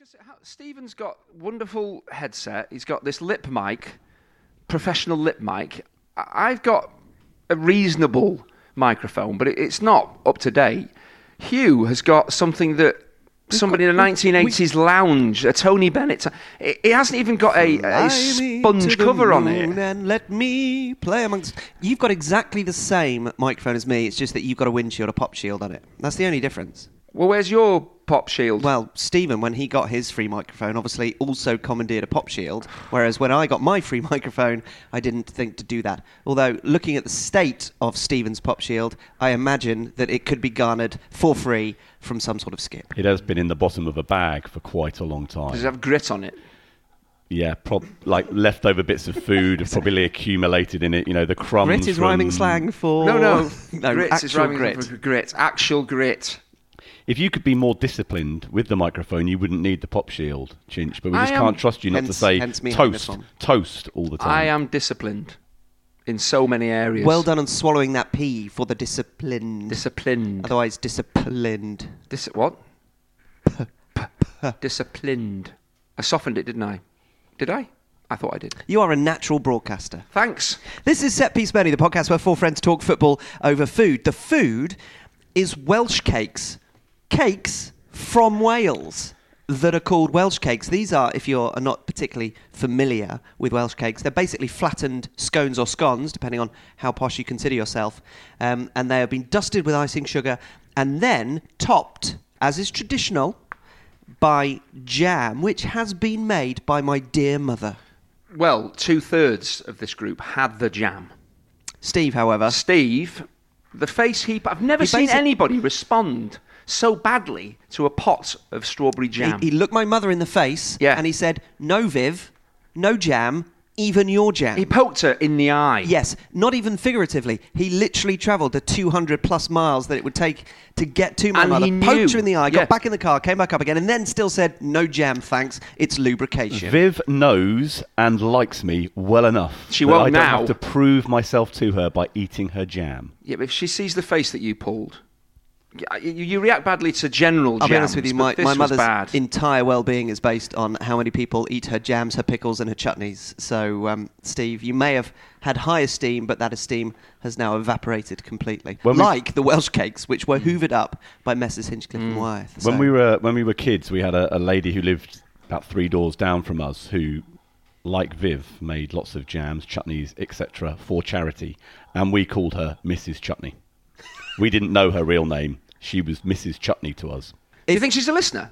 was going to say, how, Stephen's got wonderful headset. He's got this lip mic, professional lip mic. I- I've got a reasonable microphone, but it, it's not up to date. Hugh has got something that somebody in a 1980s lounge, a Tony Bennett. It, it hasn't even got a, a Fly me to sponge cover on it. And let me play amongst. You've got exactly the same microphone as me. It's just that you've got a windshield, a pop shield on it. That's the only difference. Well, where's your pop shield? Well, Stephen, when he got his free microphone, obviously also commandeered a pop shield. Whereas when I got my free microphone, I didn't think to do that. Although, looking at the state of Stephen's pop shield, I imagine that it could be garnered for free from some sort of skip. It has been in the bottom of a bag for quite a long time. Does it have grit on it? Yeah, prob- like leftover bits of food have probably accumulated in it. You know, the crumbs. Grit is rhyming slang for No, no. no Grits is rhyming grit. for grit. Actual grit. If you could be more disciplined with the microphone, you wouldn't need the pop shield, Chinch. But we just am- can't trust you not to say hence me having this toast, toast all the time. I am disciplined in so many areas. Well done on swallowing that P for the disciplined. Disciplined. Otherwise, disciplined. Dis- what? Disciplined. I softened it, didn't I? Did I? I thought I did. You are a natural broadcaster. Thanks. This is Set Piece Menu, the podcast where four friends talk football over food. The food is Welsh cakes. Cakes from Wales that are called Welsh cakes. These are, if you're not particularly familiar with Welsh cakes, they're basically flattened scones or scones, depending on how posh you consider yourself. Um, and they have been dusted with icing sugar and then topped, as is traditional, by jam, which has been made by my dear mother. Well, two thirds of this group had the jam. Steve, however, Steve, the face he. I've never He seen anybody respond so badly to a pot of strawberry jam. He, he looked my mother in the face Yeah. and he said, No, Viv, no jam, even your jam. He poked her in the eye. yes, not even figuratively. He literally travelled the 200 plus miles that it would take to get to my And mother, he poked knew. her in the eye, Yeah. got back in the car, came back up again, and then still said, No jam, thanks. It's lubrication. Viv knows and likes me well enough. She won't I don't have to prove myself to her by eating her jam. Yeah, but if she sees the face that you pulled, y- you, you react badly to general I'll be honest with you, my, my mother's bad. entire well being is based on how many people eat her jams, her pickles, and her chutneys. So, um, Steve, you may have had high esteem, but that esteem has now evaporated completely. When we- like the Welsh cakes, which were hoovered up by Messrs. Hinchcliffe and Wyeth. When we were when we were kids, we had a, a lady who lived about three doors down from us who, like Viv, made lots of jams, chutneys, etc. for charity, and we called her Mrs. Chutney. we didn't know her real name. She was Mrs. Chutney to us. Do you think she's a listener?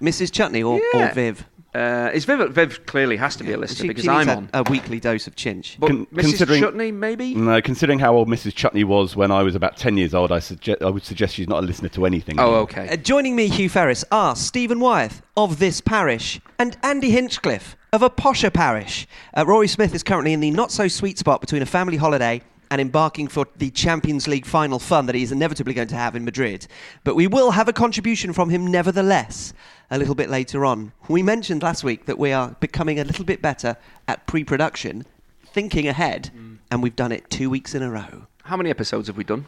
Mrs. Chutney or, Yeah. or Viv? Uh, is Viv, Viv clearly has to be a listener She, because she I'm a, on. a weekly dose of chinch. But Con- Mrs. considering- Chutney, maybe? No, considering how old Mrs. Chutney was when I was about ten years old, I, suggest, I would suggest she's not a listener to anything. Oh, anymore. okay. Uh, joining me, Hugh Ferris, are Stephen Wyeth of this parish and Andy Hinchcliffe of a posher parish. Uh, Rory Smith is currently in the not so sweet spot between a family holiday and embarking for the Champions League final fun that he's inevitably going to have in Madrid. But we will have a contribution from him nevertheless a little bit later on. We mentioned last week that we are becoming a little bit better at pre production, thinking ahead, mm. and we've done it two weeks in a row. How many episodes have we done?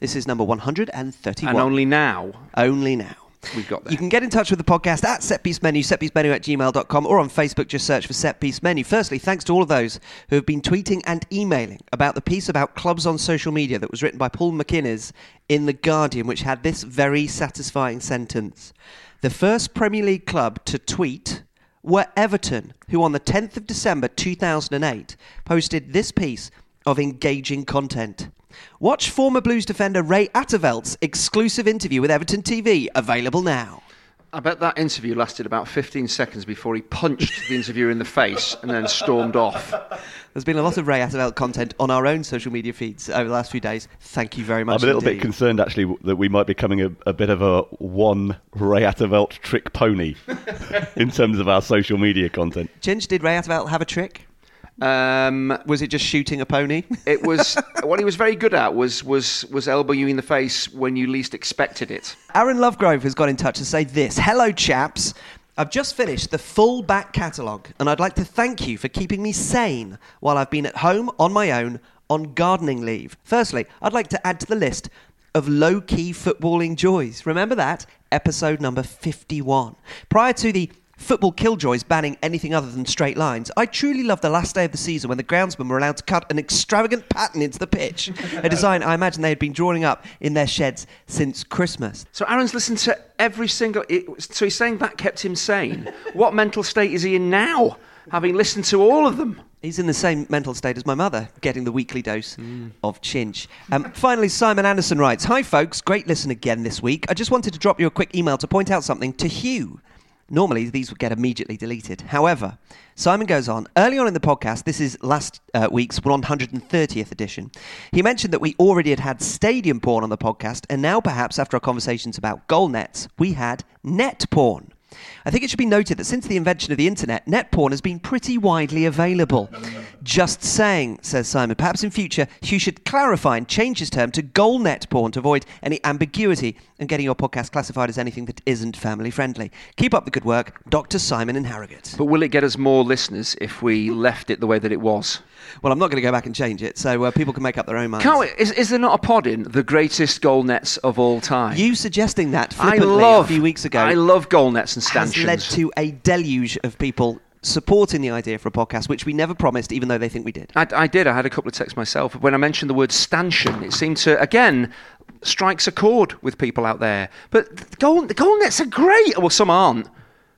This is number 131. And only now Only now. We've got. You can get in touch with the podcast at setpiece menu, setpiecemenu at gmail.com, or on Facebook, just search for Setpiece Menu. Firstly, thanks to all of those who have been tweeting and emailing about the piece about clubs on social media that was written by Paul MacInnes in The Guardian, which had this very satisfying sentence. The first Premier League club to tweet were Everton, who on the 10th of December 2008 posted this piece of engaging content. Watch former Blues defender Ray Atteveld's exclusive interview with Everton TV, available now. I bet that interview lasted about 15 seconds before he punched the interviewer in the face and then stormed off. There's been a lot of Ray Atteveld content on our own social media feeds over the last few days. Thank you very much. I'm a little bit concerned actually that we might be becoming a, a bit of a one Ray Atteveld trick pony in terms of our social media content. Ginge, did Ray Atteveld have a trick? Um, Was it just shooting a pony? it was what he was very good at was was was elbow you in the face when you least expected it. Aaron Lovegrove has got in touch to say this Hello, chaps. I've just finished the full back catalogue, and I'd like to thank you for keeping me sane while I've been at home on my own on gardening leave. Firstly, I'd like to add to the list of low key footballing joys. Remember that? episode number 51. Prior to the football killjoys banning anything other than straight lines, I truly loved the last day of the season when the groundsmen were allowed to cut an extravagant pattern into the pitch, a design I imagine they had been drawing up in their sheds since Christmas. So Aaron's listened to every single. So he's saying that kept him sane. what mental state is he in now, having listened to all of them? He's in the same mental state as my mother, getting the weekly dose of chinch. Um, finally, Simon Anderson writes Hi, folks. Great listen again this week. I just wanted to drop you a quick email to point out something to Hugh. Normally, these would get immediately deleted. However, Simon goes on. Early on in the podcast, this is last uh, week's 130th edition, he mentioned that we already had had stadium porn on the podcast, and now perhaps after our conversations about goal nets, we had net porn. I think it should be noted that since the invention of the internet, net porn has been pretty widely available. Just saying, says Simon. Perhaps in future, Hugh should clarify and change his term to goal net porn to avoid any ambiguity and getting your podcast classified as anything that isn't family friendly. Keep up the good work, Dr. Simon in Harrogate. But will it get us more listeners if we left it the way that it was? Well, I'm not going to go back and change it, so uh, people can make up their own minds. Can't we, is, is there not a pod in the greatest goal nets of all time? You suggesting that I love a few weeks ago I love goal nets and has led to a deluge of people supporting the idea for a podcast, which we never promised, even though they think we did. I, I did. I had a couple of texts myself. When I mentioned the word stanchion, it seemed to again strikes a chord with people out there. But the goal, the goal nets are great. Well, some aren't.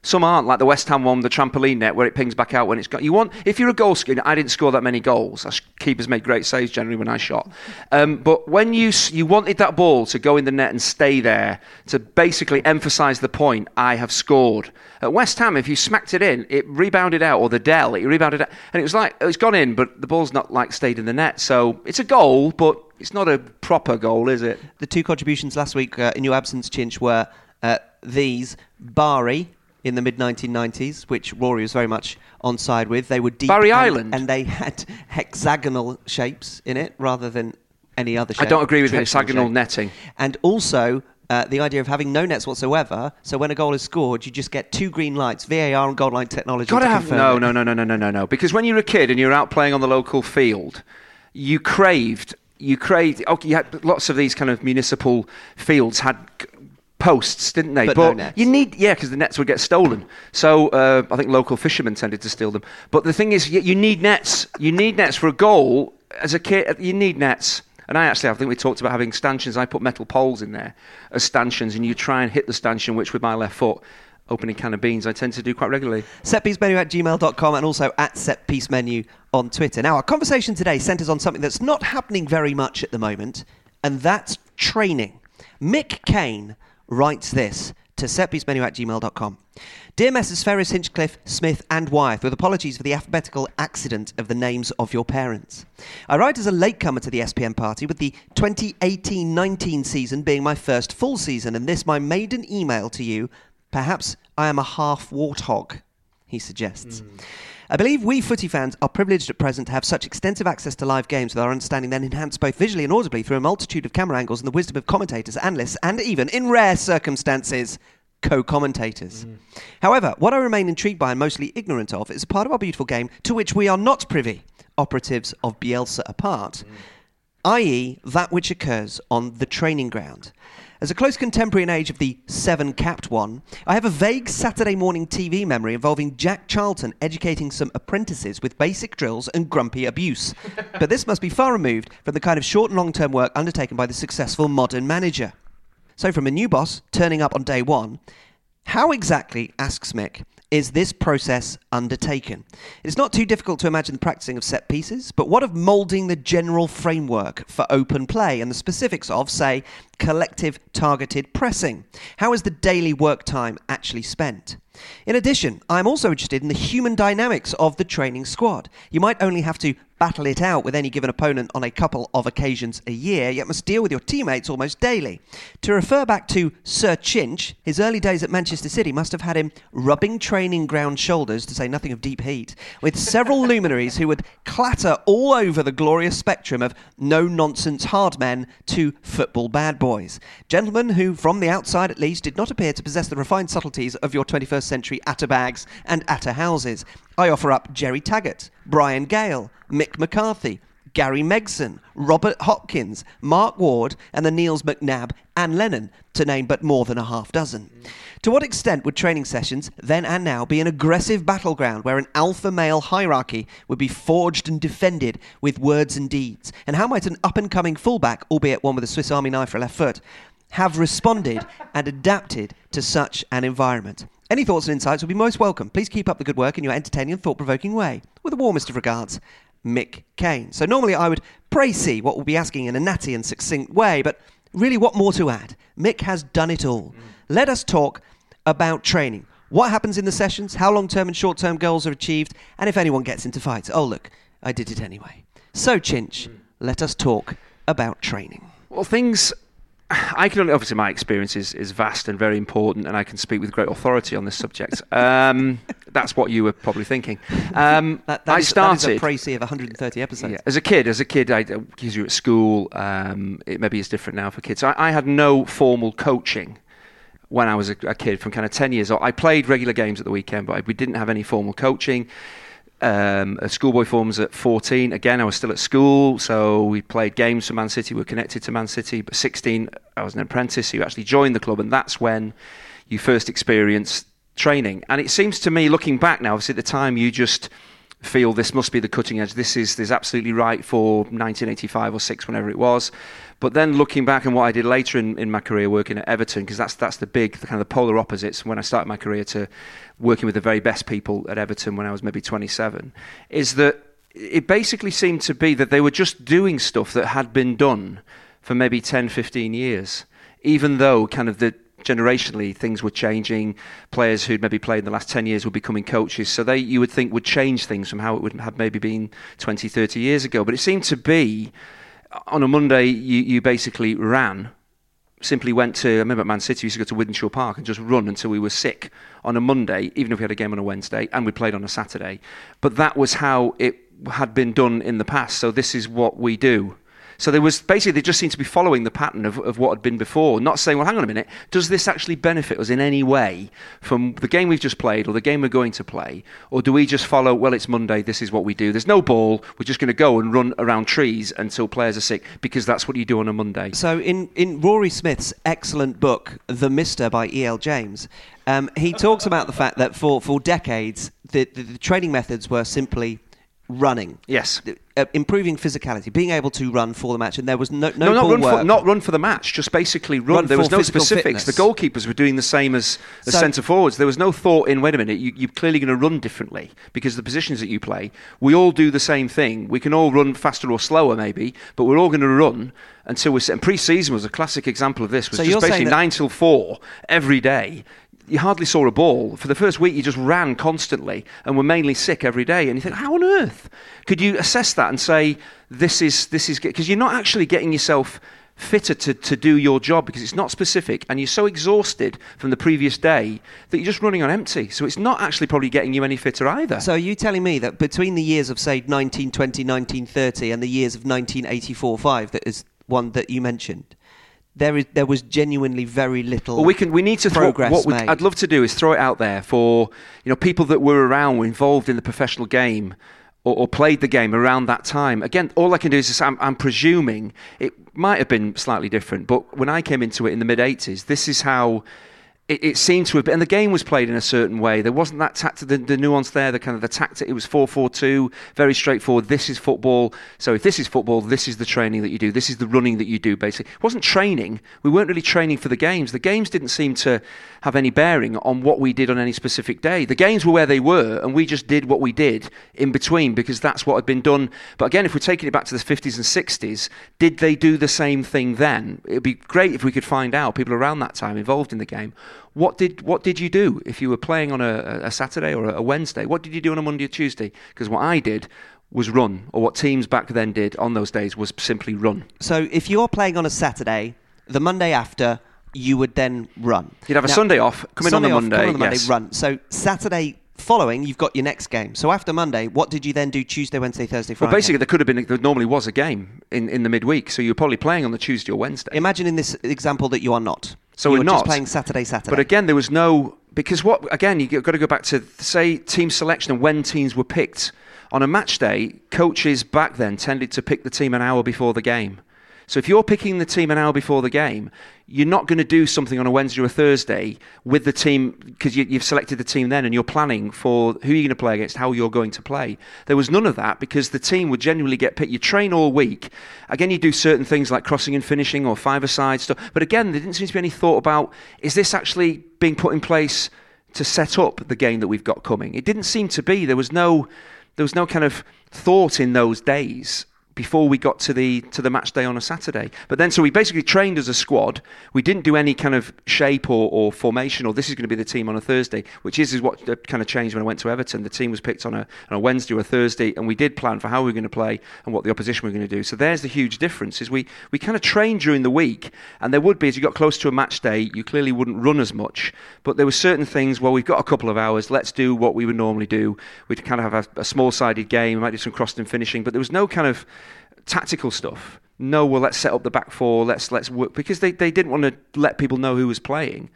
Some aren't like the West Ham one, the trampoline net, where it pings back out when it's got. You want if you're a goal scorer. I didn't score that many goals. Keepers made great saves generally when I shot. Um, but when you you wanted that ball to go in the net and stay there to basically emphasise the point, I have scored. At West Ham, if you smacked it in, it rebounded out, or the Dell, it rebounded out, and it was like it's gone in, but the ball's not like stayed in the net. So it's a goal, but it's not a proper goal, is it? The two contributions last week uh, in your absence, Chinch, were uh, these Bari in the mid 1990s, which Rory was very much on side with. They were deep Barry and, Island? and they had hexagonal shapes in it rather than any other shape. I don't agree with hexagonal shape. netting. And also. Uh, the idea of having no nets whatsoever, so when a goal is scored, you just get two green lights, VAR and goal line technology. Gotta to have no, no, no, no, no, no, no, no. Because when you're a kid and you're out playing on the local field, you craved, you craved. Okay, you had lots of these kind of municipal fields had posts, didn't they? But no nets. you need, yeah, because the nets would get stolen. So uh, I think local fishermen tended to steal them. But the thing is, you, you need nets. You need nets for a goal. As a kid, you need nets. And I actually, I think we talked about having stanchions. I put metal poles in there as stanchions, and you try and hit the stanchion, which with my left foot, opening can of beans, I tend to do quite regularly. setpiecemenu at gmail.com and also at setpiecemenu on Twitter. Now, our conversation today centres on something that's not happening very much at the moment, and that's training. Mick Kane writes this to setpiecemenu at gmail.com. Dear Messrs. Ferris, Hinchcliffe, Smith, and Wyeth, with apologies for the alphabetical accident of the names of your parents. I write as a latecomer to the SPM party, with the 2018 19 season being my first full season, and this my maiden email to you. Perhaps I am a half warthog, he suggests. Hmm. I believe we footy fans are privileged at present to have such extensive access to live games with our understanding then enhanced both visually and audibly through a multitude of camera angles and the wisdom of commentators, analysts, and even, in rare circumstances, co commentators. Mm. However, what I remain intrigued by and mostly ignorant of is a part of our beautiful game to which we are not privy, operatives of Bielsa apart, mm. i.e., that which occurs on the training ground. As a close contemporary in age of the seven capped one, I have a vague Saturday morning TV memory involving Jack Charlton educating some apprentices with basic drills and grumpy abuse. but this must be far removed from the kind of short and long term work undertaken by the successful modern manager. So, from a new boss turning up on day one, how exactly, asks Mick, is this process undertaken? It's not too difficult to imagine the practicing of set pieces, but what of moulding the general framework for open play and the specifics of, say, collective targeted pressing? How is the daily work time actually spent? In addition, I'm also interested in the human dynamics of the training squad. You might only have to battle it out with any given opponent on a couple of occasions a year, yet must deal with your teammates almost daily. To refer back to Sir Chinch, his early days at Manchester City must have had him rubbing training ground shoulders, to say nothing of deep heat, with several luminaries who would clatter all over the glorious spectrum of no nonsense hard men to football bad boys. Gentlemen who, from the outside at least, did not appear to possess the refined subtleties of your 21st century atterbags and atterhouses. I offer up Gerry Taggart, Brian Gayle, Mick McCarthy, Gary Megson, Robert Hopkins, Mark Ward, and the Neils McNab and Lennon, to name but more than a half dozen. To what extent would training sessions, then and now, be an aggressive battleground where an alpha male hierarchy would be forged and defended with words and deeds? And how might an up and coming fullback, albeit one with a Swiss Army knife for a left foot, have responded and adapted to such an environment? Any thoughts and insights would be most welcome. Please keep up the good work in your entertaining and thought provoking way. With the warmest of regards, Mick Kane. So normally I would pray see what we'll be asking in a natty and succinct way, but really what more to add? Mick has done it all. Mm. Let us talk about training. What happens in the sessions, how long term and short term goals are achieved, and if anyone gets into fights. Oh, look, I did it anyway. So, Chinch, mm. let us talk about training. Well, things. I can only, obviously, my experience is, is vast and very important, and I can speak with great authority on this subject. Um, that's what you were probably thinking. Um, That, that I is- started. that is a précis of 130 episodes. Yeah, as a kid, as a kid, I because you were at school. Um, it maybe it's different now for kids. I, I had no formal coaching when I was a, a kid, from kind of ten years old. I played regular games at the weekend, but I, we didn't have any formal coaching. Um, schoolboy forms at 14. Again, I was still at school, so we played games for Man City. We were connected to Man City. But 16, I was an apprentice. So you actually joined the club, and that's when you first experienced training. And it seems to me, looking back now, obviously at the time, you just feel this must be the cutting edge. This is this is absolutely right for 1985 or six, whenever it was. But then looking back and what I did later in, in my career working at Everton, because that's that's the big the kind of the polar opposites when I started my career to working with the very best people at Everton when I was maybe 27, is that it basically seemed to be that they were just doing stuff that had been done for maybe 10, 15 years, even though kind of the generationally things were changing. Players who'd maybe played in the last 10 years were becoming coaches. So they, you would think, would change things from how it would have maybe been 20, 30 years ago. But it seemed to be on a Monday, you, you basically ran. Simply went to, I remember at Man City, we used to go to Wythenshawe Park and just run until we were sick on a Monday, even if we had a game on a Wednesday, and we played on a Saturday. But that was how it had been done in the past. So this is what we do. So there was basically they just seemed to be following the pattern of, of what had been before, not saying, well, hang on a minute, does this actually benefit us in any way from the game we've just played or the game we're going to play? Or do we just follow, well, it's Monday, this is what we do. There's no ball, we're just going to go and run around trees until players are sick because that's what you do on a Monday. So, in, in Rory Smith's excellent book, The Mister by E.L. James, um, he talks about the fact that for, for decades, the, the, the training methods were simply running. Yes. Uh, improving physicality, being able to run for the match, and there was no no, No, not ball run, work. for, not run for the match. Just basically run. Run there was no specifics. fitness. The goalkeepers were doing the same as, the So- centre forwards. There was no thought in. Wait a minute, you, you're clearly going to run differently because the positions that you play. We all do the same thing. We can all run faster or slower, maybe, but we're all going to run until we're. And pre-season was a classic example of this. Was So just basically nine till four every day. You hardly saw a ball. For the first week, you just ran constantly and were mainly sick every day. And you think, how on earth could you assess that and say, this is, this is, because you're not actually getting yourself fitter to, to do your job because it's not specific and you're so exhausted from the previous day that you're just running on empty. So it's not actually probably getting you any fitter either. So, are you telling me that between the years of, say, 1920, 1930, and the years of 1984 5, that is one that you mentioned, there, is, there was genuinely very little Well, we can. We need to throw. What. I'd love to do is throw it out there for you know people that were around, were involved in the professional game, or, or played the game around that time. Again, all I can do is just, I'm, I'm presuming it might have been slightly different, but when I came into it in the mid '80s, this is how. It, it seemed to have been, and the game was played in a certain way. There wasn't that tactic, the, the nuance there, the kind of the tactic. It was 4 4 2, very straightforward. This is football. So if this is football, this is the training that you do. This is the running that you do, basically. It wasn't training. We weren't really training for the games. The games didn't seem to have any bearing on what we did on any specific day. The games were where they were, and we just did what we did in between because that's what had been done. But again, if we're taking it back to the 50s and 60s, did they do the same thing then? It'd be great if we could find out people around that time involved in the game. What did what did you do if you were playing on a, a Saturday or a Wednesday? What did you do on a Monday or Tuesday? Because what I did was run, or what teams back then did on those days was simply run. So, if you're playing on a Saturday, the Monday after, you would then run. You'd have a Now- Sunday off, come in on the Sunday off, Monday, come on the Monday, yes. run. So, Saturday following, you've got your next game. So, after Monday, what did you then do Tuesday, Wednesday, Thursday, Friday? Well, basically, there could have been there normally was a game in, in the midweek, so you're probably playing on the Tuesday or Wednesday. Imagine in this example that you are not. So you we're not. playing Saturday, Saturday. But again, there was no because what again you've got to go back to say team selection and when teams were picked on a match day coaches back then tended to pick the team an hour before the game so if you're picking the team an hour before the game you're not going to do something on a Wednesday or a Thursday with the team because you, have selected the team then and you're planning for who you're going to play against, how you're going to play. There was none of that because the team would genuinely get picked. You train all week. Again, you do certain things like crossing and finishing or five-a-side stuff. But again, there didn't seem to be any thought about is this actually being put in place to set up the game that we've got coming. It didn't seem to be. There was no, there was no kind of thought in those days before we got to the to the match day on a Saturday. But then, so we basically trained as a squad. We didn't do any kind of shape or, or formation, or this is going to be the team on a Thursday, which is, is what uh, kind of changed when I went to Everton. The team was picked on a, on a Wednesday or a Thursday, and we did plan for how we were going to play and what the opposition were going to do. So there's the huge difference: is we we kind of trained during the week, and there would be as you got close to a match day, you clearly wouldn't run as much, but there were certain things. Well, we've got a couple of hours. Let's do what we would normally do. We'd kind of have a, a small-sided game. We might do some crossed and finishing, but there was no kind of tactical stuff. No, well, let's set up the back four. Let's let's work because they, they didn't want to let people know who was playing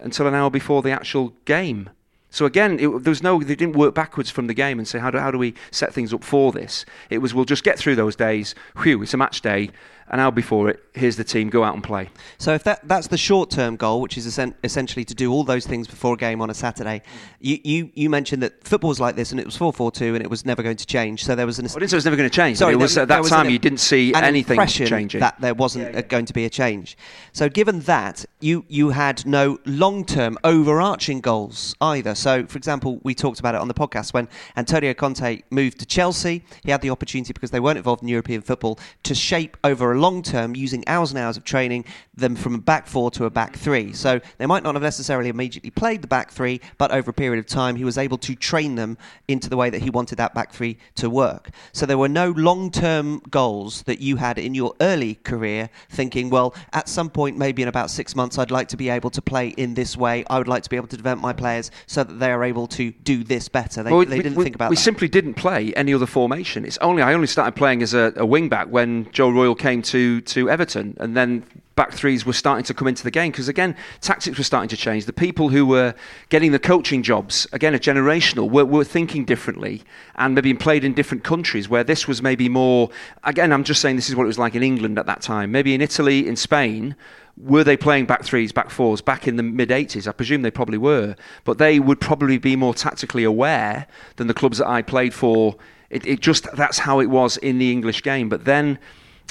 until an hour before the actual game. So again, it, there was no, they didn't work backwards from the game and say, how do, how do we set things up for this? It was, we'll just get through those days. Whew, it's a match day an hour before it, here's the team, go out and play. So if that that's the short term goal, which is essentially to do all those things before a game on a Saturday, you, you, you mentioned that football was like this and it was 4 4 2 and it was never going to change. So there was an. I didn't say it was never going to change. Sorry, was, there, at that time you didn't see anything changing. That there wasn't yeah, yeah. going to be a change. So given that, you, you had no long term overarching goals either. So, for example, we talked about it on the podcast when Antonio Conte moved to Chelsea, he had the opportunity because they weren't involved in European football to shape over a long term using hours and hours of training them from a back four to a back three. So they might not have necessarily immediately played the back three, but over a period of time, he was able to train them into the way that he wanted that back three to work. So there were no long term goals that you had in your early career thinking, well, at some point, maybe in about six months, I'd like to be able to play in this way. I would like to be able to develop my players so that they are able to do this better. They, well, they didn't we, think about we that. simply didn't play any other formation. It's only I only started playing as a, a wing back when Joe Royle came to, to Everton, and then back threes were starting to come into the game because again tactics were starting to change the people who were getting the coaching jobs again a generational were, were thinking differently and maybe played in different countries where this was maybe more again i'm just saying this is what it was like in england at that time maybe in italy in spain were they playing back threes, back fours back in the mid 80s? I presume they probably were, but they would probably be more tactically aware than the clubs that I played for. It, it just that's how it was in the English game. But then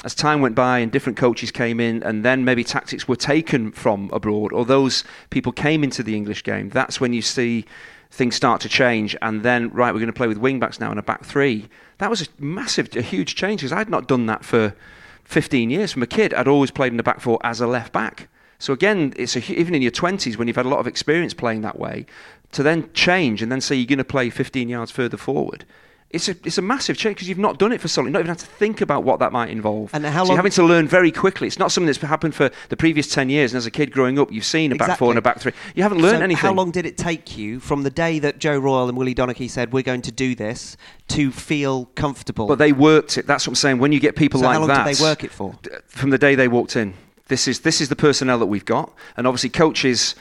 as time went by and different coaches came in, and then maybe tactics were taken from abroad, or those people came into the English game, that's when you see things start to change. And then, right, we're going to play with wing backs now and a back three. That was a massive, a huge change because I'd not done that for 15 years. From a kid, I'd always played in the back four as a left back. So again, it's a, even in your 20s when you've had a lot of experience playing that way, to then change and then say you're going to play 15 yards further forward it's a it's a massive change because you've not done it for so long. You don't even have to think about what that might involve. And how so long? You're having to learn very quickly. It's not something that's happened for the previous ten years. And as a kid growing up, you've seen a exactly. back four and a back three. You haven't learned so anything. How long did it take you from the day that Joe Royle and Willie Donachie said we're going to do this to feel comfortable? But they worked it. That's what I'm saying. When you get people so like how long that, did they work it for? From the day they walked in. This is this is the personnel that we've got, and obviously coaches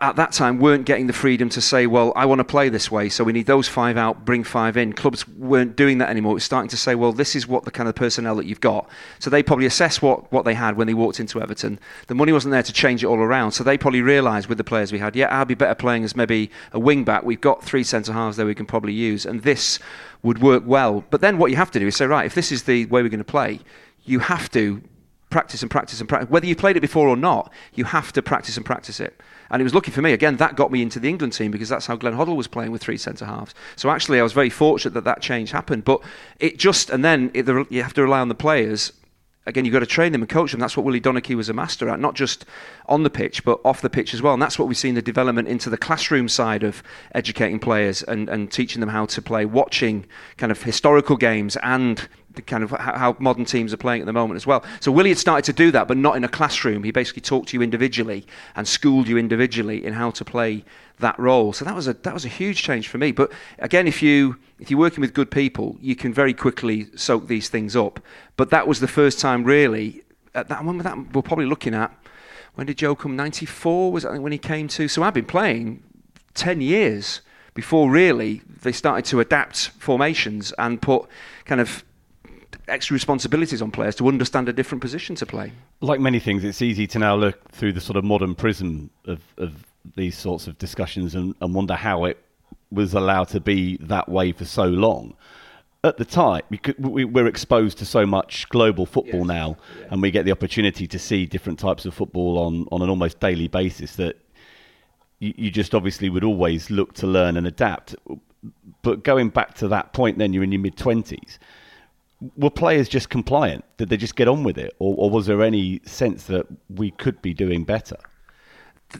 at that time weren't getting the freedom to say, well, I want to play this way, so we need those five out, bring five in. Clubs weren't doing that anymore. It was starting to say, well, this is what the kind of personnel that you've got. So they probably assessed what, what they had when they walked into Everton. The money wasn't there to change it all around, so they probably realised with the players we had, yeah, I'll be better playing as maybe a wing back. We've got three centre halves there we can probably use, and this would work well. But then what you have to do is say, right, if this is the way we're going to play, you have to practice and practice and practice. Whether you've played it before or not, you have to practice and practice it. And it was lucky for me. Again, that got me into the England team because that's how Glenn Hoddle was playing with three centre halves. So actually, I was very fortunate that that change happened. But it just, and then it, you have to rely on the players. Again, you've got to train them and coach them. That's what Willie Donachie was a master at, not just on the pitch, but off the pitch as well. And that's what we've seen the development into the classroom side of educating players and, and teaching them how to play, watching kind of historical games and kind of how modern teams are playing at the moment as well. So Willie had started to do that, but not in a classroom. He basically talked to you individually and schooled you individually in how to play that role. So that was a that was a huge change for me. But again, if you if you're working with good people, you can very quickly soak these things up. But that was the first time really. At that one, that we're probably looking at when did Joe come? 94 was I think when he came to. So I've been playing 10 years before really they started to adapt formations and put kind of extra responsibilities on players to understand a different position to play. Like many things, it's easy to now look through the sort of modern prism of, of these sorts of discussions and, and wonder how it was allowed to be that way for so long. At the time, we, we're exposed to so much global football yes. now, yeah. and we get the opportunity to see different types of football on, on an almost daily basis that you, you just obviously would always look to learn and adapt. But going back to that point, then you're in your mid 20s were players just compliant? Did they just get on with it, or, or, was there any sense that we could be doing better?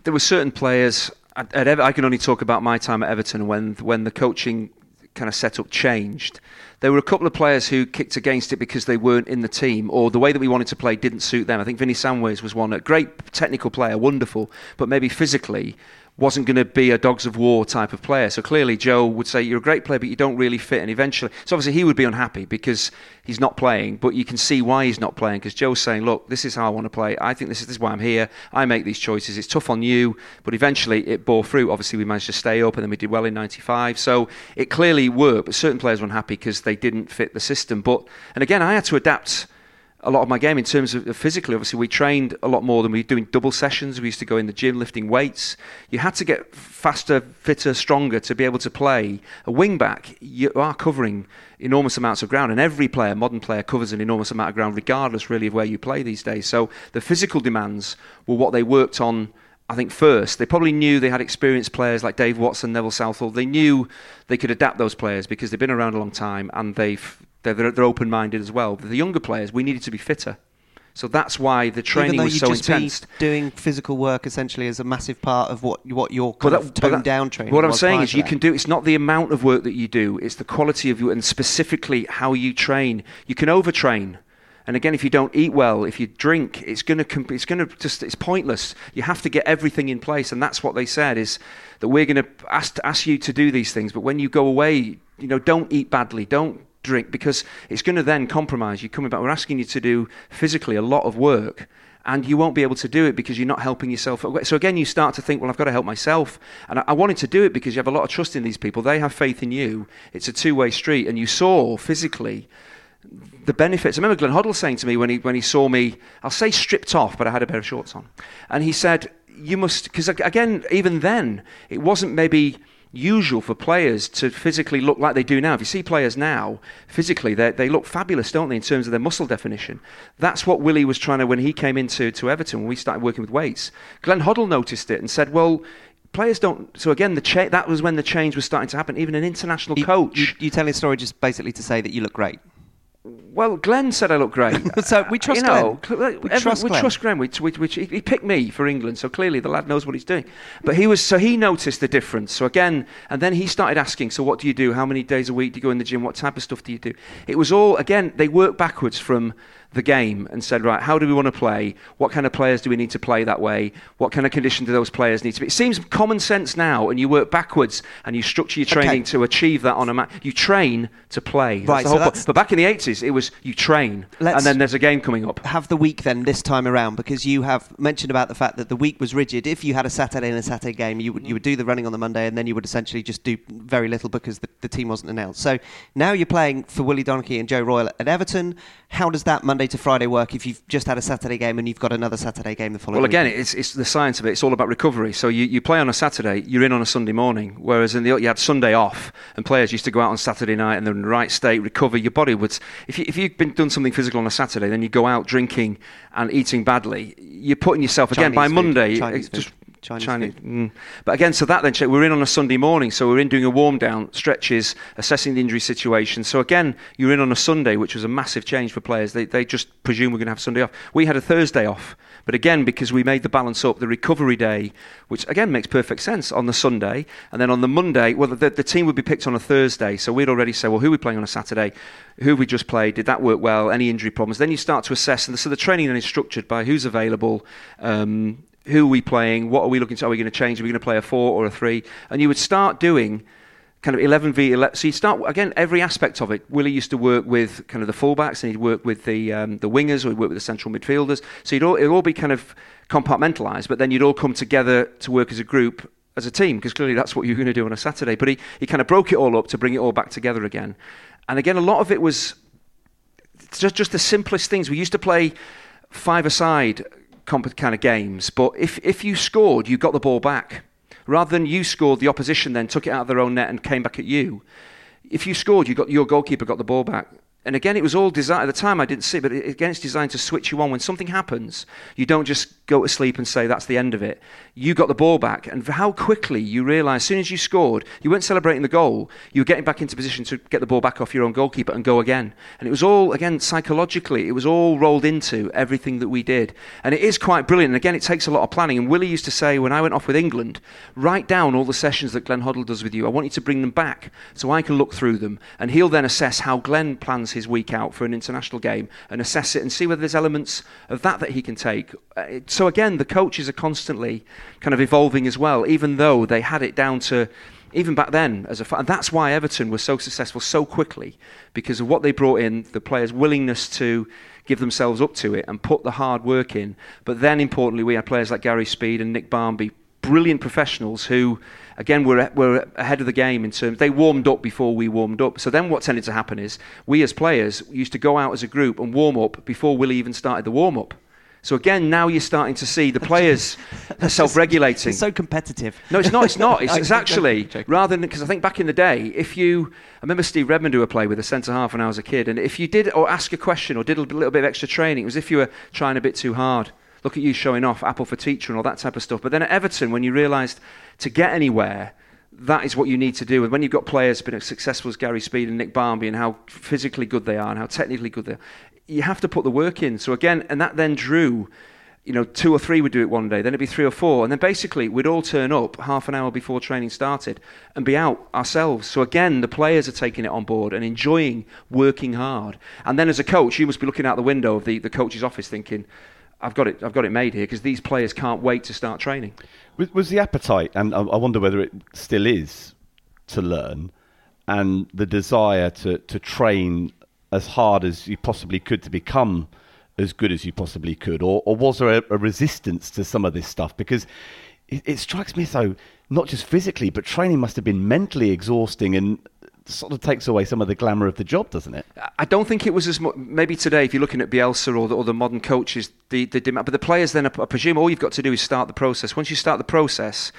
There were certain players. At, at Ever- I can only talk about my time at Everton when when the coaching kind of setup changed. There were a couple of players who kicked against it because they weren't in the team, or the way that we wanted to play didn't suit them. I think Vinny Samways was one. A great technical player, wonderful, but maybe physically wasn't going to be a dogs of war type of player. So clearly, Joe would say, You're a great player, but you don't really fit. And eventually, so obviously, he would be unhappy because he's not playing, but you can see why he's not playing because Joe's saying, Look, this is how I want to play. I think this is, this is why I'm here. I make these choices. It's tough on you, but eventually it bore fruit. Obviously, we managed to stay up and then we did well in 95. So it clearly worked, but certain players were unhappy because they didn't fit the system. But, and again, I had to adapt a lot of my game in terms of physically. Obviously, we trained a lot more than we were doing double sessions. We used to go in the gym lifting weights. You had to get faster, fitter, stronger to be able to play. A wing back, you are covering enormous amounts of ground, and every player, modern player, covers an enormous amount of ground, regardless really of where you play these days. So the physical demands were what they worked on. I think first they probably knew they had experienced players like Dave Watson, Neville Southall. They knew they could adapt those players because they've been around a long time and they've they're, they're, open minded as well. But the younger players, we needed to be fitter. So that's why the training was so intense. doing physical work essentially is a massive part of what what your kind that, of toned that, down training. What I'm saying is, you can do. It's not the amount of work that you do; it's the quality of you, and specifically how you train. You can overtrain, and again, if you don't eat well, if you drink, it's gonna it's gonna just it's pointless. You have to get everything in place, and that's what they said is that we're going to ask ask you to do these things, but when you go away, you know, don't eat badly, don't drink because it's going to then compromise you coming back. We're asking you to do physically a lot of work and you won't be able to do it because you're not helping yourself. So again, you start to think, well, I've got to help myself. And I wanted to do it because you have a lot of trust in these people. They have faith in you. It's a two-way street. And you saw physically the benefits. I remember Glenn Hoddle saying to me when he, when he saw me, I'll say stripped off, but I had a pair of shorts on. And he said, you must, because again, even then, it wasn't maybe usual for players to physically look like they do now. If you see players now, physically, they look fabulous, don't they, in terms of their muscle definition? That's what Willie was trying to, when he came into to Everton, when we started working with weights. Glenn Hoddle noticed it and said, well, players don't. So again, the cha- that was when the change was starting to happen. Even an international coach. You, you telling a story just basically to say that you look great. Well, Glenn said I look great. so we trust you know, Glenn. We, trust, we Glenn. trust Glenn. We, we, we, he picked me for England, so clearly the lad knows what he's doing. But he was so he noticed the difference. So again, and then he started asking. So what do you do? How many days a week do you go in the gym? What type of stuff do you do? It was all again. They work backwards from the game and said, right, how do we want to play? What kind of players do we need to play that way? What kind of condition do those players need to be? It seems common sense now, and you work backwards and you structure your training okay. to achieve that on a match. You train to play. That's right, so that's but back in the 80s, it was you train, and then there's a game coming up. Have the week then this time around, because you have mentioned about the fact that the week was rigid. If you had a Saturday and a Saturday game, you would, you would do the running on the Monday, and then you would essentially just do very little because the, the team wasn't announced. So now you're playing for Willie Donachie and Joe Royle at Everton. How does that Monday to Friday work if you've just had a Saturday game and you've got another Saturday game the following Well, again, it's, it's the science of it. It's all about recovery. So you, you play on a Saturday, you're in on a Sunday morning, whereas in the you had Sunday off, and players used to go out on Saturday night and they're in the right state, recover. Your body would, if, you, if you've been done something physical on a Saturday, then you go out drinking and eating badly, you're putting yourself, again, Chinese by food. Monday, just Chinese, Chinese. Mm. But again, so that then we're in on a Sunday morning, so we're in doing a warm down, stretches, assessing the injury situation. So again, you're in on a Sunday, which was a massive change for players. They they just presume we're going to have Sunday off. We had a Thursday off, but again because we made the balance up, the recovery day, which again makes perfect sense on the Sunday, and then on the Monday, well the, the team would be picked on a Thursday, so we'd already say, well, who are we playing on a Saturday? Who we just played? Did that work well? Any injury problems? Then you start to assess, and so the training then is structured by who's available. Um, who are we playing? What are we looking to? Are we going to change? Are we going to play a four or a three? And you would start doing kind of 11 v 11. So you start again every aspect of it. Willie used to work with kind of the fullbacks, and he'd work with the um, the wingers, or he'd work with the central midfielders. So you'd all, it'd all be kind of compartmentalised, but then you'd all come together to work as a group, as a team, because clearly that's what you're going to do on a Saturday. But he, he kind of broke it all up to bring it all back together again. And again, a lot of it was just just the simplest things. We used to play five-a-side kind of games, but if if you scored, you got the ball back rather than you scored, the opposition then took it out of their own net and came back at you. If you scored, you got your goalkeeper got the ball back. And again, it was all designed, at the time I didn't see, but again, it's designed to switch you on. When something happens, you don't just go to sleep and say that's the end of it. You got the ball back, and how quickly you realise, as soon as you scored, you weren't celebrating the goal, you were getting back into position to get the ball back off your own goalkeeper and go again. And it was all, again, psychologically, it was all rolled into everything that we did. And it is quite brilliant. And again, it takes a lot of planning. And Willie used to say, when I went off with England, write down all the sessions that Glenn Hoddle does with you. I want you to bring them back so I can look through them. And he'll then assess how Glenn plans his week out for an international game and assess it and see whether there's elements of that that he can take. Uh, so again, the coaches are constantly kind of evolving as well, even though they had it down to even back then as a and that's why Everton was so successful so quickly because of what they brought in, the players' willingness to give themselves up to it and put the hard work in. But then importantly, we had players like Gary Speed and Nick Barmby, brilliant professionals who again, we're, we're ahead of the game in terms. They warmed up before we warmed up. So then what tended to happen is we as players used to go out as a group and warm up before Willie even started the warm up. So again, now you're starting to see the players self-regulating. It's so competitive. No, it's not. It's not. It's, it's actually rather than because I think back in the day, if you, I remember Steve Redmond do a play with a centre half when I was a kid, and if you did or ask a question or did a little bit of extra training, it was if you were trying a bit too hard. Look at you showing off Apple for teacher and all that type of stuff. But then at Everton, when you realised to get anywhere, that is what you need to do. And when you've got players been as successful as Gary Speed and Nick Barmby and how physically good they are and how technically good they are, you have to put the work in. So again, and that then drew, you know, two or three would do it one day, then it'd be three or four, and then basically we'd all turn up half an hour before training started and be out ourselves. So again, the players are taking it on board and enjoying working hard. And then as a coach, you must be looking out the window of the, the coach's office thinking, I've got it, I've got it made here because these players can't wait to start training. Was, the appetite, and I, I wonder whether it still is, to learn, and the desire to, to train as hard as you possibly could to become as good as you possibly could, or, or was there a, a resistance to some of this stuff? Because it, it strikes me so not just physically, but training must have been mentally exhausting and sort of takes away some of the glamour of the job, doesn't it? I don't think it was as much. Maybe today, if you're looking at Bielsa or the, or the modern coaches, the, the demand. But the players then, I presume, all you've got to do is start the process. Once you start the process,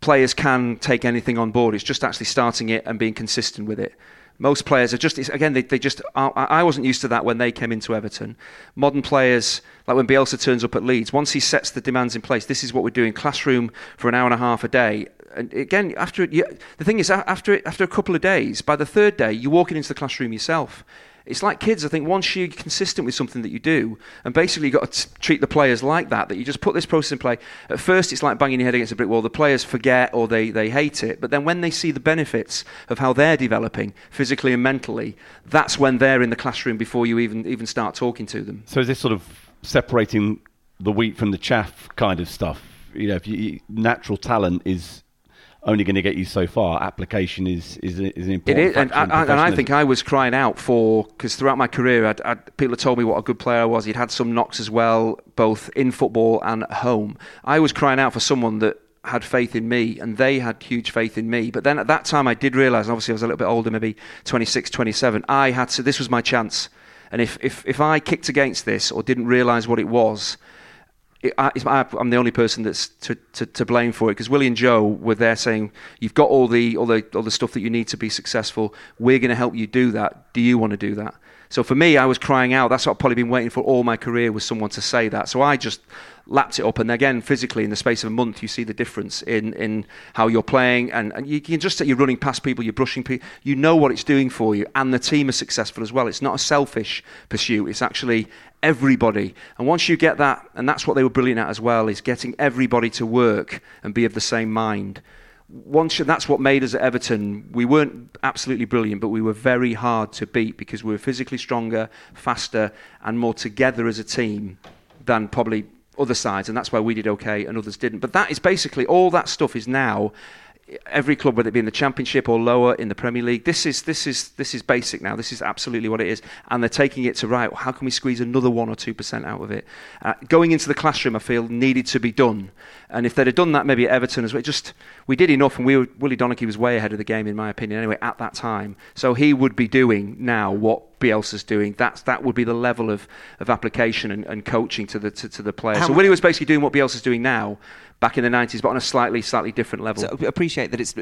players can take anything on board. It's just actually starting it and being consistent with it. Most players are just again they, they just I wasn't used to that when they came into Everton. Modern players like when Bielsa turns up at Leeds, once he sets the demands in place, this is what we're doing. Classroom for an hour and a half a day and again, after it, the thing is, after after a couple of days, by the third day, you're walking into the classroom yourself. It's like kids. I think once you're consistent with something that you do, and basically you've got to treat the players like that, that you just put this process in play. At first, it's like banging your head against a brick wall. The players forget or they, they hate it. But then when they see the benefits of how they're developing physically and mentally, that's when they're in the classroom before you even, even start talking to them. So is this sort of separating the wheat from the chaff kind of stuff? You know, if you, natural talent is only going to get you so far. Application is is, is an important. It is, and, and, and, I think I was crying out for because throughout my career, I'd, I'd, people had told me what a good player I was. He'd had some knocks as well, both in football and at home. I was crying out for someone that had faith in me and they had huge faith in me but then at that time I did realize obviously I was a little bit older maybe 26 27 I had to this was my chance and if if if I kicked against this or didn't realize what it was I, am the only person that's to, to, to blame for it because Willie and Joe were there saying you've got all the all the all the stuff that you need to be successful. We're going to help you do that. Do you want to do that? So for me, I was crying out. That's what I've probably been waiting for all my career was someone to say that. So I just lapped it up, and again, physically, in the space of a month, you see the difference in, in how you're playing, and, and you can just say you're running past people, you're brushing people, you know what it's doing for you, and the team is successful as well. It's not a selfish pursuit; it's actually everybody. And once you get that, and that's what they were brilliant at as well, is getting everybody to work and be of the same mind. Once that's what made us at Everton. We weren't absolutely brilliant, but we were very hard to beat because we were physically stronger, faster, and more together as a team than probably other sides, and that's why we did okay and others didn't. But that is basically all that stuff is now every club, whether it be in the Championship or lower in the Premier League, this is this is this is basic now. This is absolutely what it is, and they're taking it to right. How can we squeeze another one or two percent out of it? Uh, going into the classroom, I feel needed to be done, and if they'd have done that, maybe at Everton as well. Just we did enough, and we were, Willie Donachie was way ahead of the game in my opinion. Anyway, at that time, so he would be doing now what Bielsa's doing. That's that would be the level of, of application and, and coaching to the to, to the players. How so Willie was basically doing what Bielsa's doing now, back in the nineties, but on a slightly slightly different level. So appreciate that it's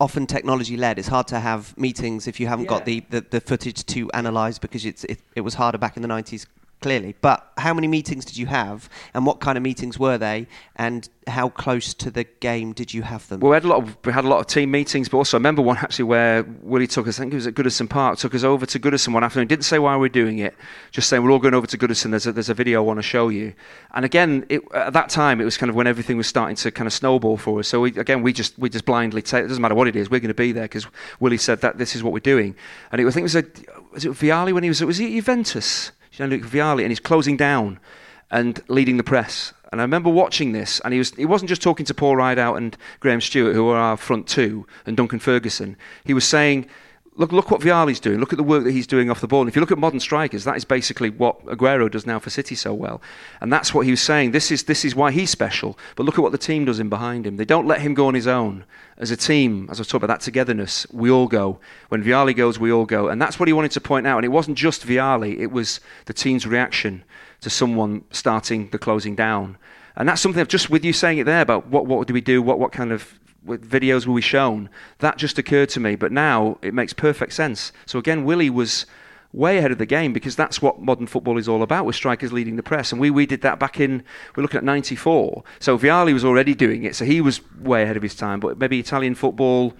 often technology led. It's hard to have meetings if you haven't got the, the, the footage to analyse because it's, it, it was harder back in the 90s, clearly. But how many meetings did you have and what kind of meetings were they and how close to the game did you have them? Well, we had a lot of we had a lot of team meetings, but also I remember one actually where Willie took us. I think it was at Goodison Park. Took us over to Goodison one afternoon. Didn't say why we we're doing it. Just saying we're all going over to Goodison. There's a, there's a video I want to show you. And again, it, at that time it was kind of when everything was starting to kind of snowball for us. So we, again, we just we just blindly take. It doesn't matter what it is. We're going to be there because Willie said that this is what we're doing. And it, I think it was a was it Vialli when he was was he at Juventus? Gianluca Vialli, and he's closing down and leading the press. And I remember watching this, and he was he wasn't just talking to Paul Rideout and Graham Stuart, who are our front two, and Duncan Ferguson. He was saying, "Look, look what Vialli's doing. Look at the work that he's doing off the ball. And if you look at modern strikers, that is basically what Aguero does now for City so well. And that's what he was saying. This is this is why he's special. But look at what the team does in behind him. They don't let him go on his own. As a team, as I talking about that togetherness, we all go. When Vialli goes, we all go. And that's what he wanted to point out. And it wasn't just Vialli; it was the team's reaction to someone starting the closing down. And that's something I've just with you saying it there about what what do we do, what what kind of what videos will be shown. That just occurred to me, but now it makes perfect sense. So again, Willie was way ahead of the game because that's what modern football is all about with strikers leading the press and we, we did that back in we're looking at 94 so Vialli was already doing it so he was way ahead of his time but maybe Italian football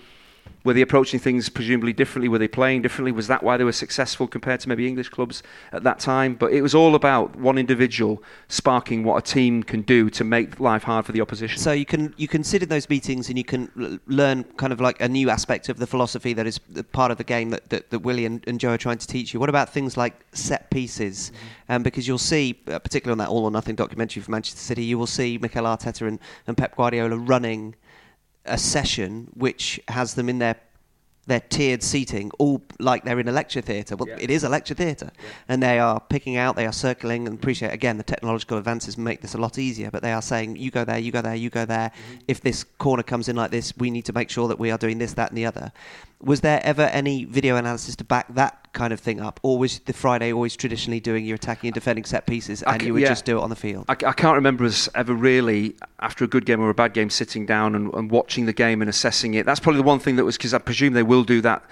were they approaching things presumably differently? Were they playing differently? Was that why they were successful compared to maybe English clubs at that time? But it was all about one individual sparking what a team can do to make life hard for the opposition. So you can you can sit in those meetings and you can l- learn kind of like a new aspect of the philosophy that is the part of the game that, that, that Willie and, and Joe are trying to teach you. What about things like set pieces? Um, because you'll see, uh, particularly on that All or Nothing documentary from Manchester City, you will see Mikel Arteta and, and Pep Guardiola running a session which has them in their their tiered seating, all like they're in a lecture theatre. Well, Yeah. it is a lecture theatre, and they are picking out, they are circling, and appreciate again the technological advances make this a lot easier. But they are saying, you go there, you go there, you go there. Mm-hmm. If this corner comes in like this, we need to make sure that we are doing this, that, and the other. Was there ever any video analysis to back that kind of thing up, or was the Friday always traditionally doing your attacking and defending set pieces, and c- you would yeah. just do it on the field? I, I can't remember us ever really, after a good game or a bad game, sitting down and, and watching the game and assessing it. That's probably the one thing that was, because I presume they will do that.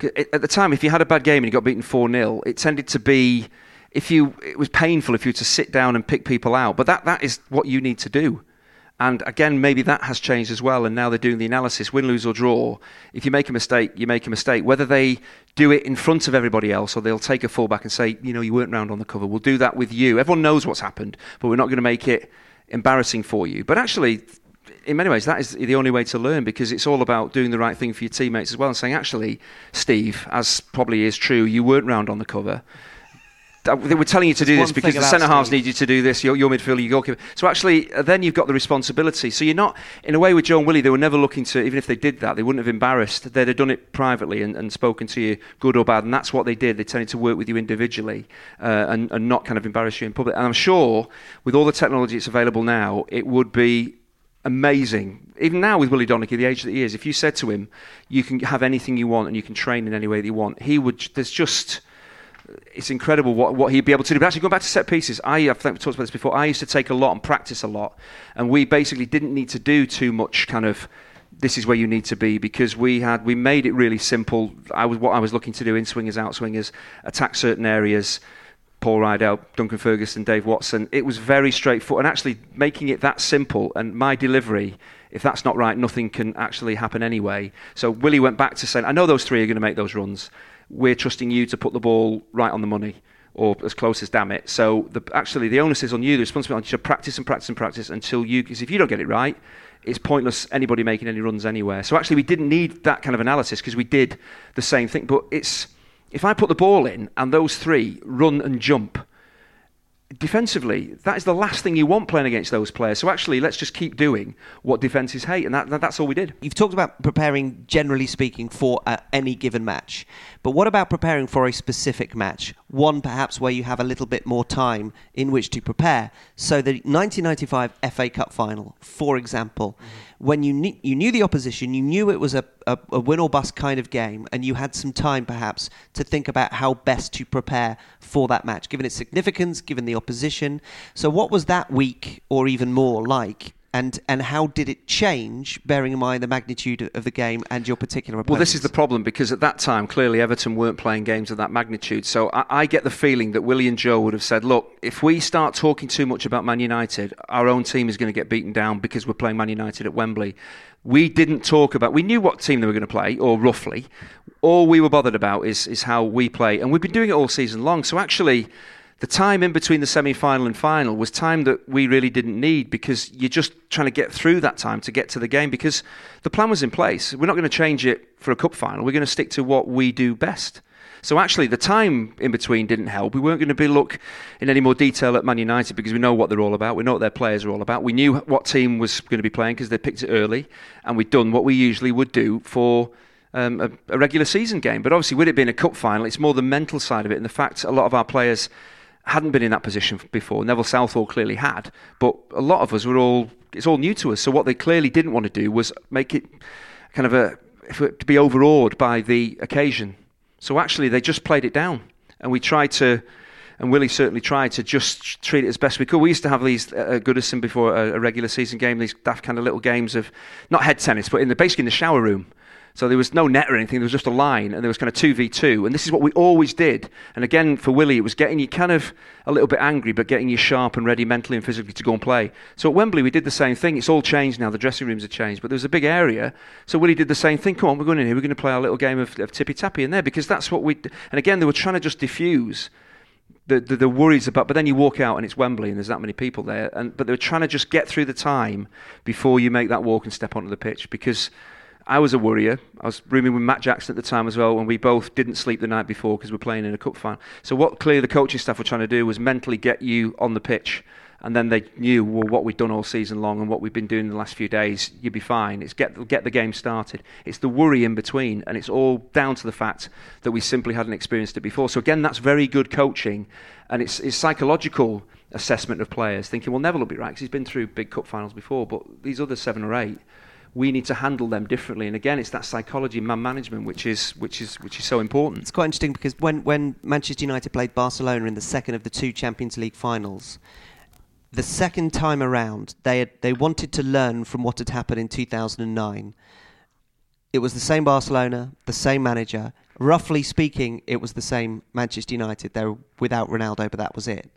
it- At the time, if you had a bad game and you got beaten 4 0, it tended to be, if you, it was painful if you were to sit down and pick people out. But that, that is what you need to do. And again, maybe that has changed as well. And now they're doing the analysis win, lose, or draw. If you make a mistake, you make a mistake. Whether they do it in front of everybody else or they'll take a fullback and say, you know, you weren't round on the cover. We'll do that with you. Everyone knows what's happened, but we're not going to make it embarrassing for you. But actually, in many ways, that is the only way to learn because it's all about doing the right thing for your teammates as well and saying, actually, Steve, as probably is true, you weren't round on the cover. That- They were telling you to do One this because the centre halves need you to do this. Your, your midfielder, your goalkeeper. So actually, uh, then you've got the responsibility. So you're not, in a way, with Joe and Willie, they were never looking to. Even if they did that, they wouldn't have embarrassed. They'd have done it privately and, and spoken to you, good or bad, and that's what they did. They tended to work with you individually uh, and, and not kind of embarrass you in public. And I'm sure, with all the technology that's available now, it would be amazing. Even now with Willie Donachie, the age that he is, if you said to him, "You can have anything you want and you can train in any way that you want," he would. There's just it's incredible what, what he'd be able to do. But actually, going back to set pieces, I, I think we talked about this before. I used to take a lot and practice a lot, and we basically didn't need to do too much kind of. This is where you need to be because we had we made it really simple. I was what I was looking to do in swingers, out swingers, attack certain areas. Paul Rideout, Duncan Ferguson, Dave Watson. It was very straightforward, and actually making it that simple. And my delivery, if that's not right, nothing can actually happen anyway. So Willie went back to saying, "I know those three are going to make those runs. We're trusting you to put the ball right on the money." Or as close as damn it. So the, actually, the onus is on you. The responsibility to practice and practice and practice until you. Because if you don't get it right, it's pointless anybody making any runs anywhere. So actually, we didn't need that kind of analysis because we did the same thing. But it's if I put the ball in and those three run and jump, defensively, that is the last thing you want playing against those players. So actually, let's just keep doing what defenses hate, and that, that's all we did. You've talked about preparing, generally speaking, for uh, any given match, but what about preparing for a specific match? One perhaps where you have a little bit more time in which to prepare. So the 1995 FA Cup final, for example. Mm-hmm when you knew, you knew the opposition, you knew it was a, a, a, win or bust kind of game, and you had some time perhaps to think about how best to prepare for that match, given its significance, given the opposition. So, what was that week or even more like and and how did it change, bearing in mind the magnitude of the game and your particular opponents? Well, this is the problem because at that time, clearly Everton weren't playing games of that magnitude. So I, I, get the feeling that Willie and Joe would have said, "Look, if we start talking too much about Man United, our own team is going to get beaten down because we're playing Man United at Wembley." We didn't talk about. We knew what team they were going to play, or roughly. All we were bothered about is is how we play, and we've been doing it all season long. So actually the time in between the semi final and final was time that we really didn't need because you're just trying to get through that time to get to the game because the plan was in place. We're not going to change it for a cup final. We're going to stick to what we do best. So actually, the time in between didn't help. We weren't going to be look in any more detail at Man United because we know what they're all about. We know what their players are all about. We knew what team was going to be playing because they picked it early, and we'd done what we usually would do for um, a, a regular season game. But obviously, with it being a cup final, it's more the mental side of it and the fact a lot of our players hadn't been in that position before. Neville Southall clearly had, but a lot of us were all. It's all new to us. So what they clearly didn't want to do was make it kind of a to be overawed by the occasion. So actually, they just played it down, and we tried to. And Willie certainly tried to just treat it as best we could. We used to have these uh, Goodison before a, a, regular season game, these daft kind of little games of not head tennis, but in the basically in the shower room. So there was no net or anything, there was just a line, and there was kind of 2v2. And this is what we always did. And again, for Willie, it was getting you kind of a little bit angry, but getting you sharp and ready mentally and physically to go and play. So at Wembley, we did the same thing. It's all changed now, the dressing rooms have changed, but there was a big area. So Willie did the same thing. Come on, we're going in here, we're going to play our little game of, of tippy tappy in there, because that's what we. And again, they were trying to just diffuse. The, the, the, worries about, but then you walk out and it's Wembley and there's that many people there. And but they were trying to just get through the time before you make that walk and step onto the pitch because I was a worrier. I was rooming with Matt Jackson at the time as well, and we both didn't sleep the night before because we we're playing in a cup final. So what clearly the coaching staff were trying to do was mentally get you on the pitch, and then they knew well what we'd done all season long and what we've been doing the last few days. You'd be fine. It's get get the game started. It's the worry in between, and it's all down to the fact that we simply hadn't experienced it before. So again, that's very good coaching, and it's, it's psychological assessment of players, thinking, well, Neville will be right because he's been through big cup finals before, but these other seven or eight we need to handle them differently. And again, it's that psychology, and man management, which is which is which is so important. It's quite interesting because when when Manchester United played Barcelona in the second of the two Champions League finals, the second time around, they had, they wanted to learn from what had happened in 2009. It was the same Barcelona, the same manager. Roughly speaking, it was the same Manchester United. They were without Ronaldo, but that was it.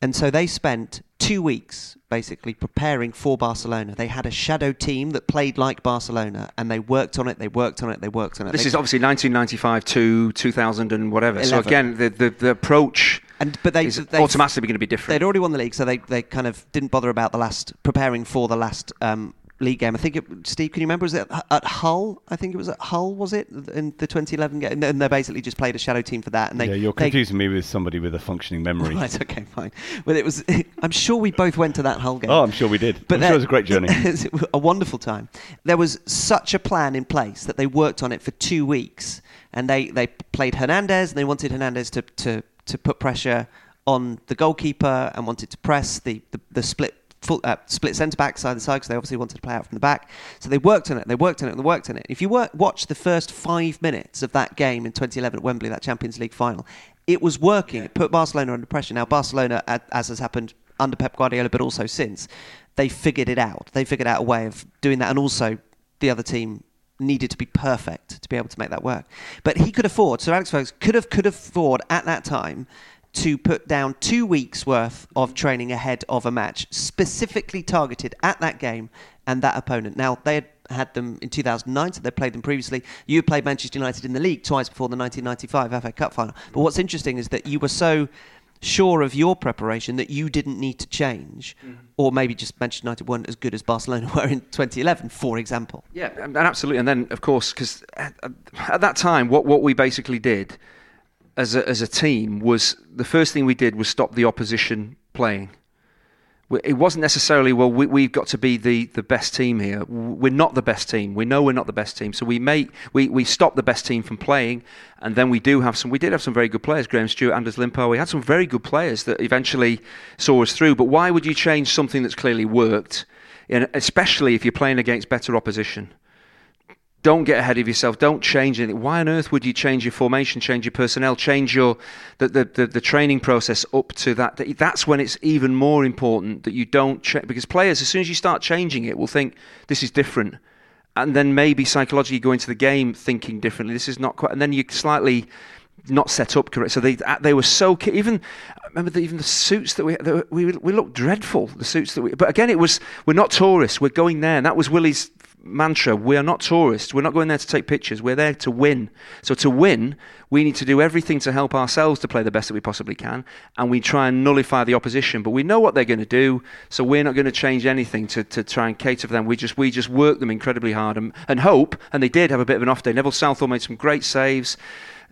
And so they spent two weeks basically preparing for Barcelona. They had a shadow team that played like Barcelona, and they worked on it. They worked on it. They worked on it. This they is obviously 1995 to 2000 and whatever. 11. So again, the, the, the approach. And but they, is they, automatically going to be different. They'd already won the league, so they, they kind of didn't bother about the last preparing for the last um, league game. I think it, Steve, can you remember? Was it at Hull? I think it was at Hull. Was it in the 2011 game? And they basically just played a shadow team for that. And they, yeah, you're confusing me with somebody with a functioning memory. right. Okay. Fine. Well, it was. I'm sure we both went to that Hull game. Oh, I'm sure we did. But I'm sure it was a great journey. a wonderful time. There was such a plan in place that they worked on it for two weeks, and they they played Hernandez, and they wanted Hernandez to to to put pressure on the goalkeeper and wanted to press the, the, the split full, uh, split centre back side to side because they obviously wanted to play out from the back. So they worked on it, they worked on it, and they worked on it. If you work, watch the first five minutes of that game in 2011 at Wembley, that Champions League final, it was working. It put Barcelona under pressure. Now, Barcelona, as has happened under Pep Guardiola, but also since, they figured it out. They figured out a way of doing that, and also the other team needed to be perfect to be able to make that work. But he could afford, so Alex Ferguson could have could afford at that time to put down two weeks worth of training ahead of a match, specifically targeted at that game and that opponent. Now, they had had them in 2009, so they played them previously. You played Manchester United in the league twice before the 1995 FA Cup final. But what's interesting is that you were so sure of your preparation that you didn't need to change, mm-hmm. or maybe just Manchester United weren't as good as Barcelona were in 2011, for example. Yeah, and absolutely. And then, of course, because at, at that time, what, what we basically did as a, as a team was the first thing we did was stop the opposition playing. It wasn't necessarily well. We, we've got to be the, the best team here. We're not the best team. We know we're not the best team. So we make we, we stop the best team from playing, and then we do have some. We did have some very good players. Graham Stuart, Anders Limpar. We had some very good players that eventually saw us through. But why would you change something that's clearly worked, especially if you're playing against better opposition? Don't get ahead of yourself. Don't change anything. Why on earth would you change your formation, change your personnel, change your the the, the, the training process up to that? That's when it's even more important that you don't check because players, as soon as you start changing it, will think this is different, and then maybe psychologically go into the game thinking differently. This is not quite, and then you're slightly not set up correct. So they they were so even remember even the suits that we that we we looked dreadful. The suits that we but again it was we're not tourists. We're going there, and that was Willie's mantra. We are not tourists. We're not going there to take pictures. We're there to win. So to win, we need to do everything to help ourselves to play the best that we possibly can, and we try and nullify the opposition. But we know what they're going to do, so we're not going to change anything to, to try and cater for them. We just we just work them incredibly hard and, and hope. And they did have a bit of an off day. Neville Southall made some great saves.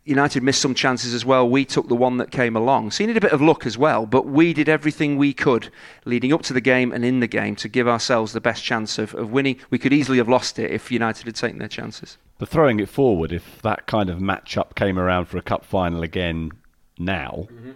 United missed some chances as well. We took the one that came along. So you need a bit of luck as well. But we did everything we could leading up to the game and in the game to give ourselves the best chance of, of winning. We could easily have lost it if United had taken their chances. But throwing it forward, if that kind of match-up came around for a cup final again now, mm-hmm.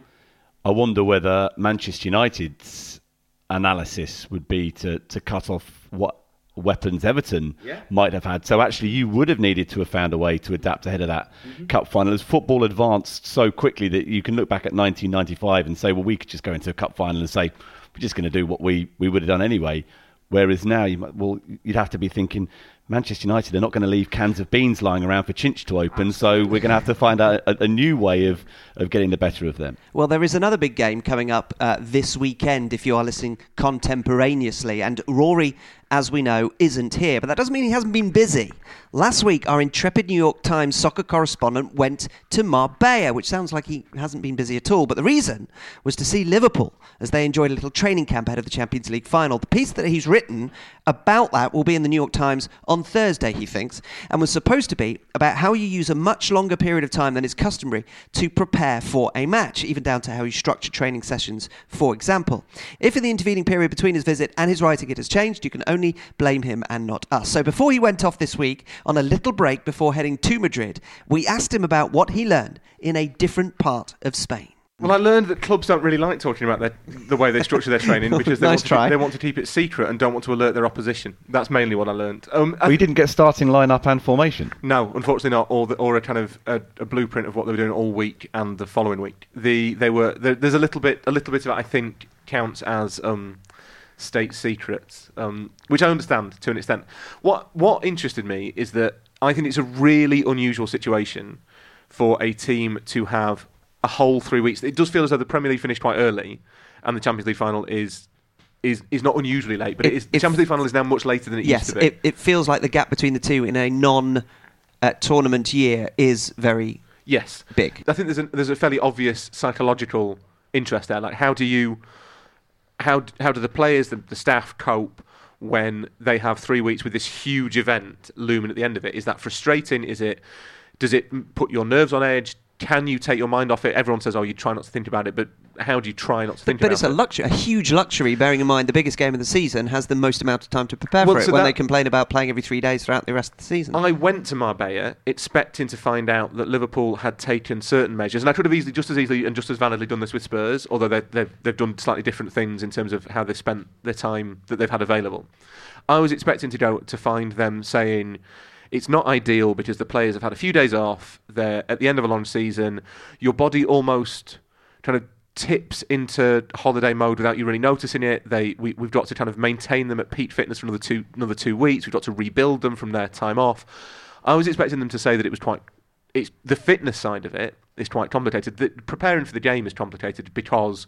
I wonder whether Manchester United's analysis would be to, to cut off what weapons Everton Yeah. might have had. So actually, you would have needed to have found a way to adapt ahead of that cup final. As football advanced so quickly that you can look back at 1995 and say, well, we could just go into a cup final and say we're just going to do what we, we would have done anyway. Whereas now, you might, well, you'd have to be thinking Manchester United are not going to leave cans of beans lying around for Chinch to open, so we're going to have to find out a, a new way of, of getting the better of them. Well, there is another big game coming up uh, this weekend if you are listening contemporaneously. And Rory, as we know, isn't here. But that doesn't mean he hasn't been busy. Last week, our intrepid New York Times soccer correspondent went to Marbella, which sounds like he hasn't been busy at all. But the reason was to see Liverpool as they enjoyed a little training camp ahead of the Champions League final. The piece that he's written about that will be in the New York Times on Thursday, he thinks, and was supposed to be about how you use a much longer period of time than is customary to prepare for a match, even down to how you structure training sessions, for example. If in the intervening period between his visit and his writing it has changed, you can only blame him and not us. So before he went off this week on a little break before heading to Madrid, we asked him about what he learned in a different part of Spain. Well, I learned that clubs don't really like talking about their, the way they structure their training because they, Nice want to try. Keep, they want to keep it secret and don't want to alert their opposition. That's mainly what I learned. Um, I- Well, you didn't get starting lineup and formation. no, unfortunately not, or, the, or a kind of a, a blueprint of what they were doing all week and the following week. The they were there, there's a little bit a little bit of it I think counts as um, state secrets, um, which I understand to an extent. What what interested me is that I think it's a really unusual situation for a team to have a whole three weeks. It does feel as though the Premier League finished quite early, and the Champions League final is. Is, is not unusually late, but it If- is, the Champions League final is now much later than it yes, used to be. it, it feels like the gap between the two in a non uh, tournament year is very Yes, big. I think there's a, there's a fairly obvious psychological interest there. Like, how do you, how how do the players, the, the staff cope when they have three weeks with this huge event looming at the end of it? Is that frustrating? Is it, does it put your nerves on edge? Can you take your mind off it? Everyone says, "Oh, you try not to think about it," but how do you try not to think But about it? But it's a luxury, a huge luxury, bearing in mind the biggest game of the season has the most amount of time to prepare Well, for it when they complain about playing every three days throughout the rest of the season. I went to Marbella expecting to find out that Liverpool had taken certain measures, and I could have easily, just as easily and just as validly done this with Spurs, although they- they've, they've done slightly different things in terms of how they've spent the time that they've had available. I was expecting to go to find them saying it's not ideal because the players have had a few days off. They're at the end of a long season. Your body almost kind of tips into holiday mode without you really noticing it. They we, we've got to kind of maintain them at peak fitness for another two another two weeks. We've got to rebuild them from their time off. I was expecting them to say that it was quite it's the fitness side of it is quite complicated. The, preparing for the game is complicated because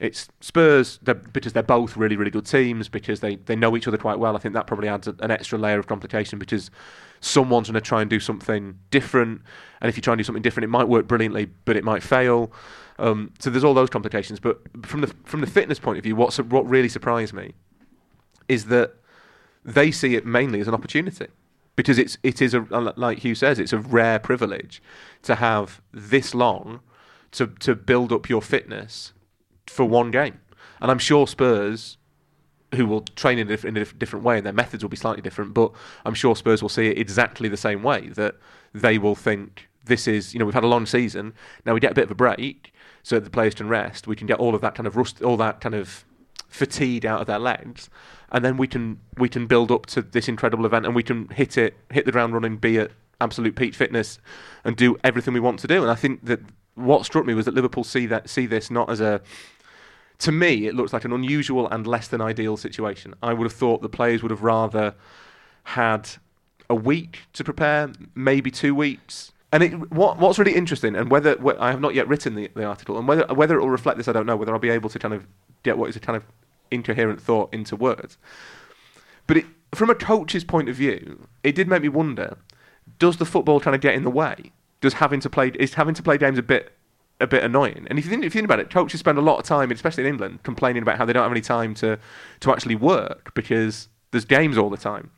it's Spurs they're, because they're both really really good teams because they, they know each other quite well. I think that probably adds a, an extra layer of complication because someone's going to try and do something different, and if you try and do something different, it might work brilliantly, but it might fail. Um, so there's all those complications. But from the from the fitness point of view, what's what really surprised me is that they see it mainly as an opportunity because it's it is a like Hugh says it's a rare privilege to have this long to to build up your fitness for one game. And I'm sure Spurs, who will train in a, diff- in a diff- different way, and their methods will be slightly different, but I'm sure Spurs will see it exactly the same way. That they will think this is, you know, we've had a long season. Now we get a bit of a break, so that the players can rest. We can get all of that kind of rust, all that kind of fatigue out of their legs, and then we can we can build up to this incredible event, and we can hit it, hit the ground running, be at absolute peak fitness, and do everything we want to do. And I think that what struck me was that Liverpool see that see this not as a to me, it looks like an unusual and less than ideal situation. I would have thought the players would have rather had a week to prepare, maybe two weeks. And it, what, what's really interesting, and whether wh- I have not yet written the, the article, and whether whether it will reflect this, I don't know. Whether I'll be able to kind of get what is a kind of incoherent thought into words. But it, from a coach's point of view, it did make me wonder: Does the football kind of get in the way? Does having to play is having to play games a bit a bit annoying? And if you think, if you think about it, coaches spend a lot of time, especially in England, complaining about how they don't have any time to to actually work because there's games all the time.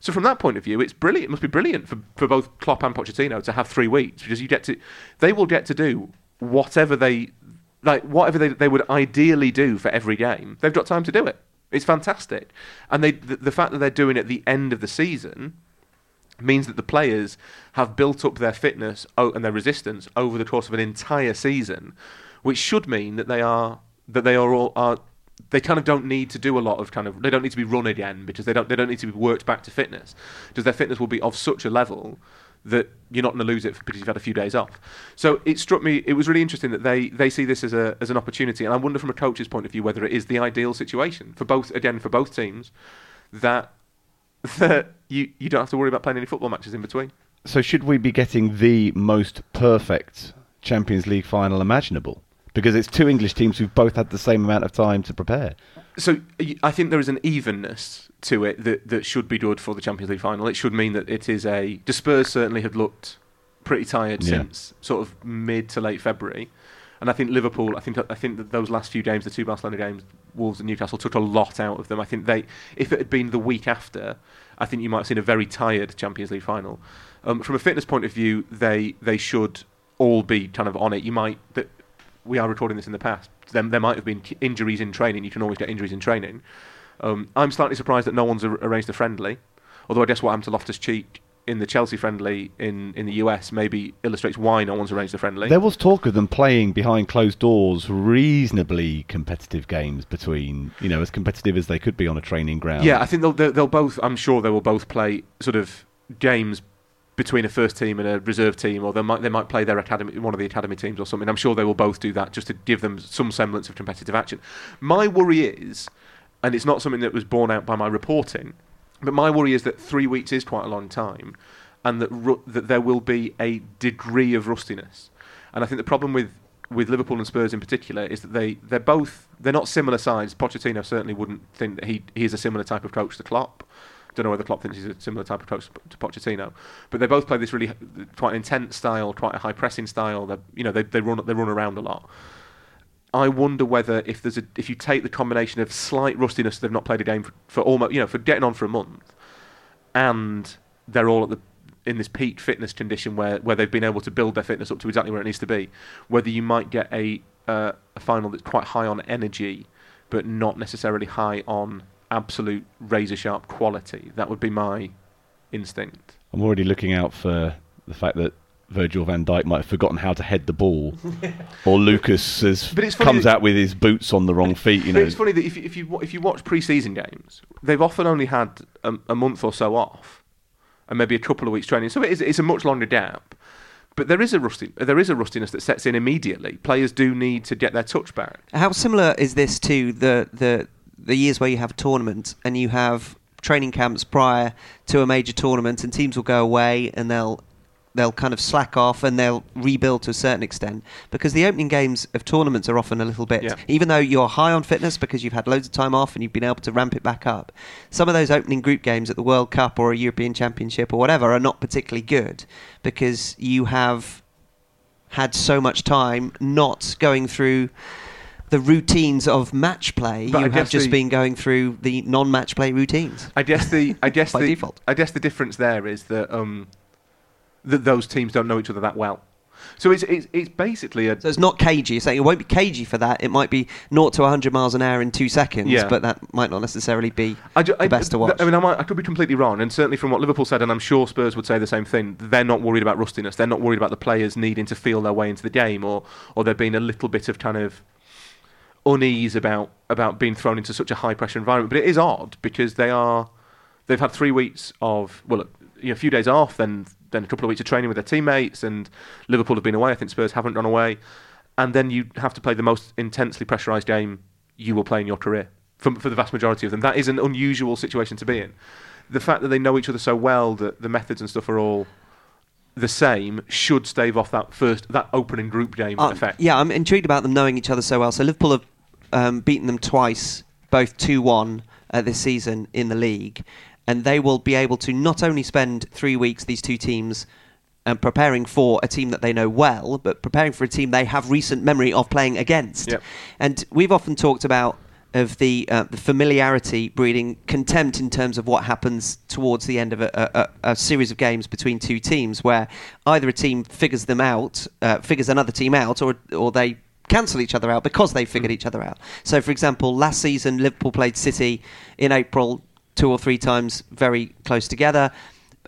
So from that point of view, it's brilliant. It must be brilliant for, for both Klopp and Pochettino to have three weeks because you get to, they will get to do whatever they like, whatever they, they would ideally do for every game. They've got time to do it. It's fantastic, and they the, the fact that they're doing it at the end of the season means that the players have built up their fitness and their resistance over the course of an entire season, which should mean that they are that they are all are they kind of don't need to do a lot of kind of they don't need to be run again because they don't they don't need to be worked back to fitness because their fitness will be of such a level that you're not going to lose it because you've had a few days off. So it struck me it was really interesting that they they see this as a as an opportunity and I wonder from a coach's point of view whether it is the ideal situation for both again for both teams that that you you don't have to worry about playing any football matches in between. So should we be getting the most perfect Champions League final imaginable? Because it's two English teams who've both had the same amount of time to prepare. So I think there is an evenness to it that, that should be good for the Champions League final. It should mean that it is a. The Spurs certainly had looked pretty tired Yeah. since sort of mid to late February, and I think Liverpool. I think I think that those last few games, the two Barcelona games, Wolves and Newcastle, took a lot out of them. I think they, if it had been the week after, I think you might have seen a very tired Champions League final. Um, from a fitness point of view, they they should all be kind of on it. You might that we are recording this in the past. There, there might have been injuries in training. You can always get injuries in training. Um, I'm slightly surprised that no one's ar- arranged a friendly. Although I guess what happened to Loftus Cheek in the Chelsea friendly in, in the US maybe illustrates why no one's arranged the friendly. There was talk of them playing behind closed doors, reasonably competitive games between, you know, as competitive as they could be on a training ground. Yeah, I think they'll, they'll they'll both. I'm sure they will both play sort of games between a first team and a reserve team, or they might they might play their academy one of the academy teams or something. I'm sure they will both do that just to give them some semblance of competitive action. My worry is, and it's not something that was borne out by my reporting, but my worry is that three weeks is quite a long time, and that ru- that there will be a degree of rustiness. And I think the problem with with Liverpool and Spurs in particular is that they they're both they're not similar sides. Pochettino certainly wouldn't think that he he is a similar type of coach to Klopp. Don't know whether Klopp thinks he's a similar type of coach to Pochettino, but they both play this really quite intense style, quite a high pressing style. They you know they they run they run around a lot. I wonder whether if there's a if you take the combination of slight rustiness, they've not played a game for, for almost you know for getting on for a month, and they're all at the in this peak fitness condition where, where they've been able to build their fitness up to exactly where it needs to be, whether you might get a uh, a final that's quite high on energy, but not necessarily high on absolute razor sharp quality. That would be my instinct. I'm already looking out for the fact that Virgil van Dijk might have forgotten how to head the ball, or Lucas has But it's comes that- out with his boots on the wrong feet. You know, it's funny that if you, if you if you watch pre-season games, they've often only had a, a month or so off, and maybe a couple of weeks training. So it is, it's a much longer gap. But there is a rusty, there is a rustiness that sets in immediately. Players do need to get their touch back. How similar is this to the the the years where you have a tournament and you have training camps prior to a major tournament, and teams will go away and they'll they'll kind of slack off and they'll rebuild to a certain extent because the opening games of tournaments are often a little bit Yeah. even though you're high on fitness because you've had loads of time off and you've been able to ramp it back up some of those opening group games at the World Cup or a European Championship or whatever are not particularly good because you have had so much time not going through the routines of match play. But you have just the- been going through the non-match play routines. I guess the I guess the default. I guess the difference there is that um that those teams don't know each other that well. So it's, it's it's basically a So it's not cagey. You're saying it won't be cagey for that. It might be 0 to 100 miles an hour in two seconds, Yeah. but that might not necessarily be I ju- the I- best to watch. I mean, I, might, I could be completely wrong, and certainly from what Liverpool said, and I'm sure Spurs would say the same thing. They're not worried about rustiness. They're not worried about the players needing to feel their way into the game, or or there being a little bit of kind of unease about about being thrown into such a high pressure environment. But it is odd because they are they've had three weeks of well, you know, a few days off, then then a couple of weeks of training with their teammates, and Liverpool have been away. I think Spurs haven't gone away, and then you have to play the most intensely pressurised game you will play in your career for, for the vast majority of them. That is an unusual situation to be in. The fact that they know each other so well that the methods and stuff are all the same should stave off that first that opening group game Uh, effect. Yeah, I'm intrigued about them knowing each other so well. So Liverpool have um, beaten them twice, both 2 1 uh, this season in the league. And they will be able to not only spend three weeks, these two teams, um, preparing for a team that they know well, but preparing for a team they have recent memory of playing against. Yep. And we've often talked about of the uh, the familiarity breeding contempt in terms of what happens towards the end of a, a, a series of games between two teams, where either a team figures them out, uh, figures another team out, or or they cancel each other out because they figured each other out. So, for example, last season Liverpool played City in April two or three times very close together.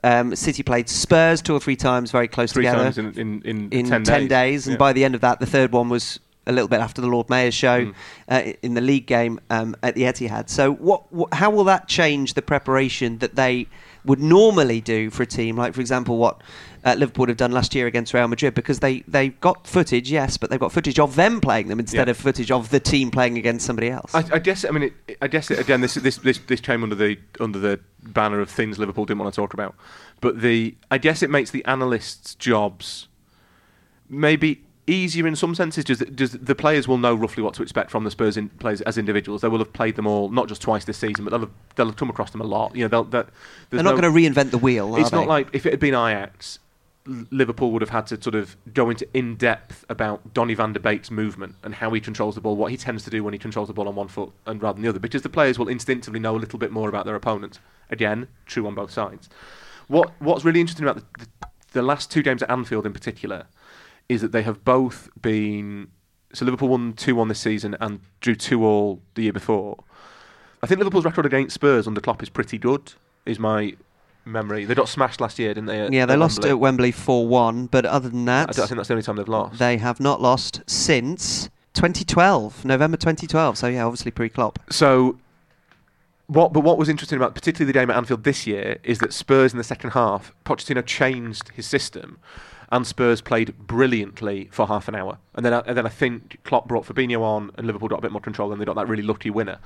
Um, City played Spurs two or three times very close Three together times in, in, in, in 10, 10, days. and Yeah. by the end of that, the third one was a little bit after the Lord Mayor's show Mm. uh, in the league game um, at the Etihad. So, what, what, how will that change the preparation that they would normally do for a team? Like, for example, what uh, Liverpool have done last year against Real Madrid, because they they got footage, yes, but they've got footage of them playing them instead Yeah. of footage of the team playing against somebody else. I, I guess. I mean, it, I guess it, again. This, this this this came under the under the banner of things Liverpool didn't want to talk about. But the I guess it makes the analysts' jobs maybe easier in some senses. Just, just the players will know roughly what to expect from the Spurs in, players as individuals. They will have played them all, not just twice this season, but they'll have, they'll have come across them a lot. You know, they'll, they'll, They're not no- going to reinvent the wheel, are it's not like if it had been Ajax, Liverpool would have had to sort of go into in depth about Donny van der Beek's movement and how he controls the ball, what he tends to do when he controls the ball on one foot and rather than the other, because the players will instinctively know a little bit more about their opponents. Again, true on both sides. What What's really interesting about the, the, the last two games at Anfield in particular is that they have both been. So Liverpool won 2 1 this season and drew 2 all the year before. I think Liverpool's record against Spurs under Klopp is pretty good, is my memory. They got smashed last year, didn't they? at- yeah, they at lost Wembley? at Wembley 4 1, but other than that, I, that, d- I think that's the only time they've lost. they have not lost since 2012, November 2012. So, yeah, obviously pre Klopp. So, what? But what was interesting about particularly the game at Anfield this year is that Spurs in the second half, Pochettino changed his system, and Spurs played brilliantly for half an hour, and then I- and then I think Klopp brought Fabinho on, and Liverpool got a bit more control, and they got that really lucky winner.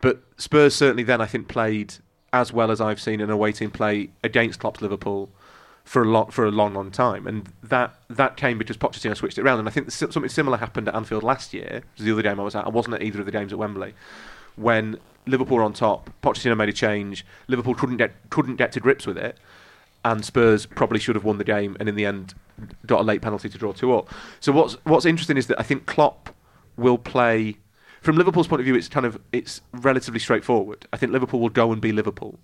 But Spurs certainly then I think played as well as I've seen an away team play against Klopp's Liverpool for a lot for a long, long time, and that that came because Pochettino switched it around. And I think something similar happened at Anfield last year. It was the other game I was at. I wasn't at either of the games at Wembley when Liverpool on top. Pochettino made a change. Liverpool couldn't get couldn't get to grips with it, and Spurs probably should have won the game, and in the end got a late penalty to draw two up. So what's what's interesting is that I think Klopp will play. From Liverpool's point of view, it's kind of it's relatively straightforward. I think Liverpool will go and be Liverpool,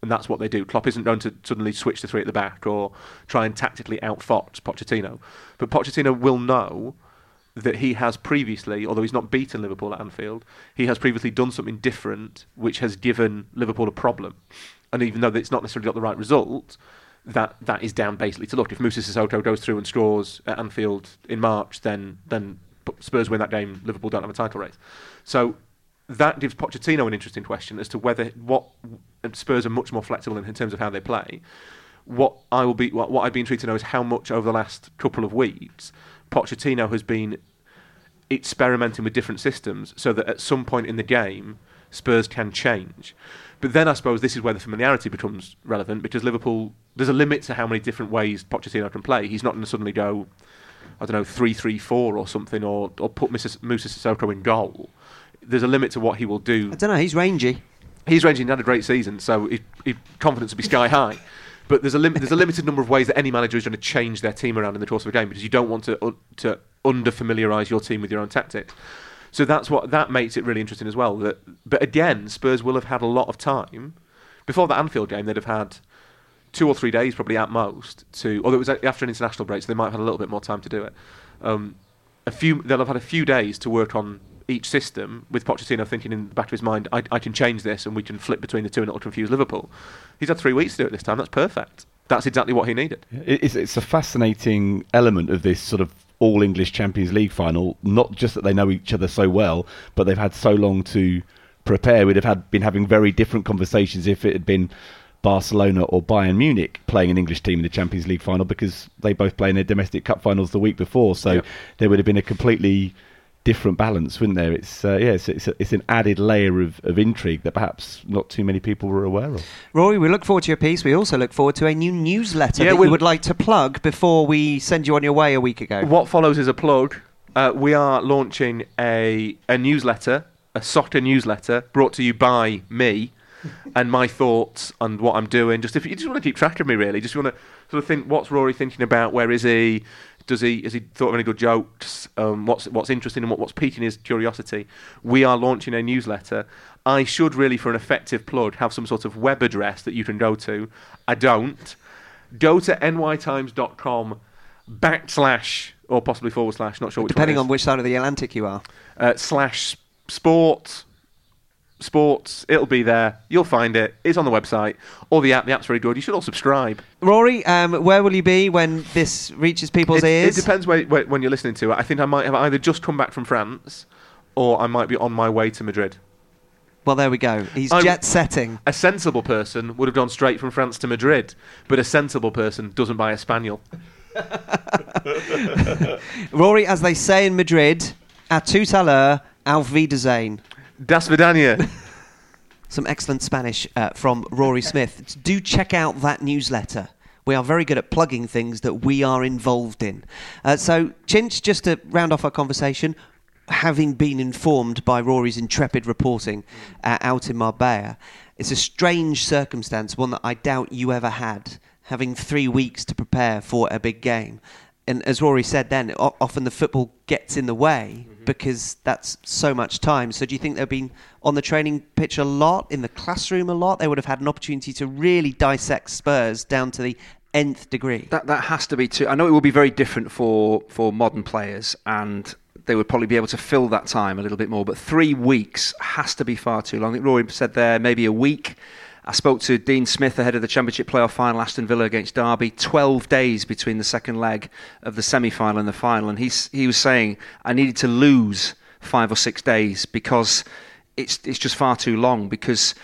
and that's what they do. Klopp isn't going to suddenly switch the three at the back or try and tactically outfox Pochettino, but Pochettino will know that he has previously, although he's not beaten Liverpool at Anfield, he has previously done something different which has given Liverpool a problem. And even though it's not necessarily got the right result, that that is down basically to look. If Moussa Sissoko goes through and scores at Anfield in March, then then Spurs win that game. Liverpool don't have a title race. So that gives Pochettino an interesting question as to whether what Spurs are much more flexible in, in terms of how they play. What I will be, what, what I'd be intrigued to know is how much over the last couple of weeks Pochettino has been experimenting with different systems, so that at some point in the game Spurs can change. But then I suppose this is where the familiarity becomes relevant because Liverpool there's a limit to how many different ways Pochettino can play. He's not going to suddenly go, I don't know, three three four or something, or or put Moussa, Moussa Sissoko in goal. There's a limit to what he will do I don't know, he's rangy. he's ranging had a great season, so confidence will be sky high. But there's a lim- there's a limited number of ways that any manager is going to change their team around in the course of a game because you don't want to un- to under familiarise your team with your own tactics. So that's what that makes it really interesting as well. That but again, Spurs will have had a lot of time before the Anfield game. They'd have had two or three days probably at most to. Although it was after an international break, so they might have had a little bit more time to do it. Um, a few they'll have had a few days to work on each system with Pochettino thinking in the back of his mind, I, I can change this and we can flip between the two and it'll confuse Liverpool. He's had three weeks to do it this time. That's perfect. That's exactly what he needed. It's, it's a fascinating element of this sort of all English Champions League final. Not just that they know each other so well, but they've had so long to prepare. We'd have had been having very different conversations if it had been Barcelona or Bayern Munich playing an English team in the Champions League final because they both play in their domestic cup finals the week before. So Yep. there would have been a completely different balance, wouldn't there? It's uh, yeah, it's, it's, a, it's an added layer of, of intrigue that perhaps not too many people were aware of. Rory, we look forward to your piece. We also look forward to a new newsletter Yeah, that we'll- would like to plug before we send you on your way a week ago. What follows is a plug. Uh, we are launching a, a newsletter, a soccer newsletter, brought to you by me and my thoughts on what I'm doing. Just if you just want to keep track of me, really, just want to sort of think what's Rory thinking about? Where is he? Does he has he thought of any good jokes? Um, what's what's interesting and what, what's piquing his curiosity? We are launching a newsletter. I should really, for an effective plug, have some sort of web address that you can go to. I don't. Go to nytimes.com backslash or possibly forward slash, not sure which Depending on which side of the Atlantic you are. uh, slash sport sports. It'll be there. You'll find it. It's on the website or the app. The app's very good. You should all subscribe. Rory, um, where will you be when this reaches people's It, it depends where, where, when you're listening to it. I think I might have either just come back from France or I might be on my way to Madrid. Well, there we go. He's I'm- jet setting. A sensible person would have gone straight from France to Madrid, but a sensible person doesn't buy a spaniel. Rory, as they say in Madrid, à tout à l'heure, auf Wiedersehen. Das Vidania. Some excellent Spanish uh, from Rory Smith. Do check out that newsletter. We are very good at plugging things that we are involved in. Uh, so, Chinch, just to round off our conversation, having been informed by Rory's intrepid reporting uh, out in Marbella, it's a strange circumstance, one that I doubt you ever had, having three weeks to prepare for a big game. And as Rory said then, o- often the football gets in the way Mm-hmm. because that's so much time. So do you think they've been on the training pitch a lot, in the classroom a lot? They would have had an opportunity to really dissect Spurs down to the nth degree. That that has to be too. I know it will be very different for for modern players, and they would probably be able to fill that time a little bit more. But three weeks has to be far too long. I think Rory said there maybe a week. I spoke to Dean Smith ahead of the Championship playoff final, Aston Villa against Derby. Twelve days between the second leg of the semi-final and the final, and he's he was saying I needed to lose five or six days because it's it's just far too long because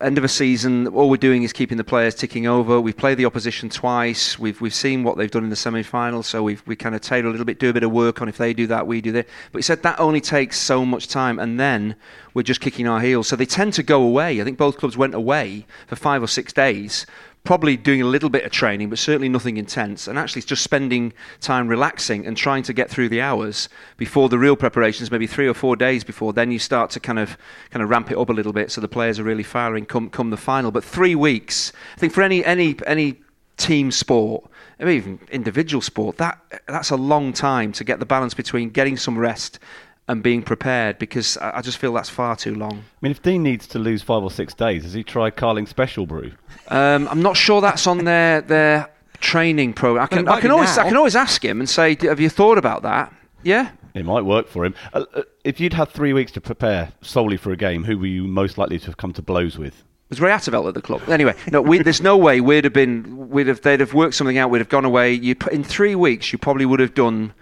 end of a season, all we're doing is keeping the players ticking over. We've played the opposition twice. We've we've seen what they've done in the semi-final, so we've we kind of tailor a little bit, do a bit of work on if they do that, we do that. But he said that only takes so much time, and then we're just kicking our heels. So they tend to go away. I think both clubs went away for five or six days. Probably doing a little bit of training, but certainly nothing intense. And actually, just spending time relaxing and trying to get through the hours before the real preparations. Maybe three or four days before, then you start to kind of kind of ramp it up a little bit, so the players are really firing come come the final. But three weeks, I think for any any any team sport, or even individual sport, that that's a long time to get the balance between getting some rest and being prepared. Because I, I just feel that's far too long. I mean, if Dean needs to lose five or six days, has he tried Carling Special Brew? Um, I'm not sure that's on their their training program. I can I can always now. I can always ask him and say, "Have you thought about that?" Yeah. It might work for him. Uh, uh, if you'd had three weeks to prepare solely for a game, who were you most likely to have come to blows with? It was Ray Atteveld at the club? Anyway, no, we, there's no way we'd have been. We'd have. They'd have worked something out. We'd have gone away. You in three weeks, you probably would have done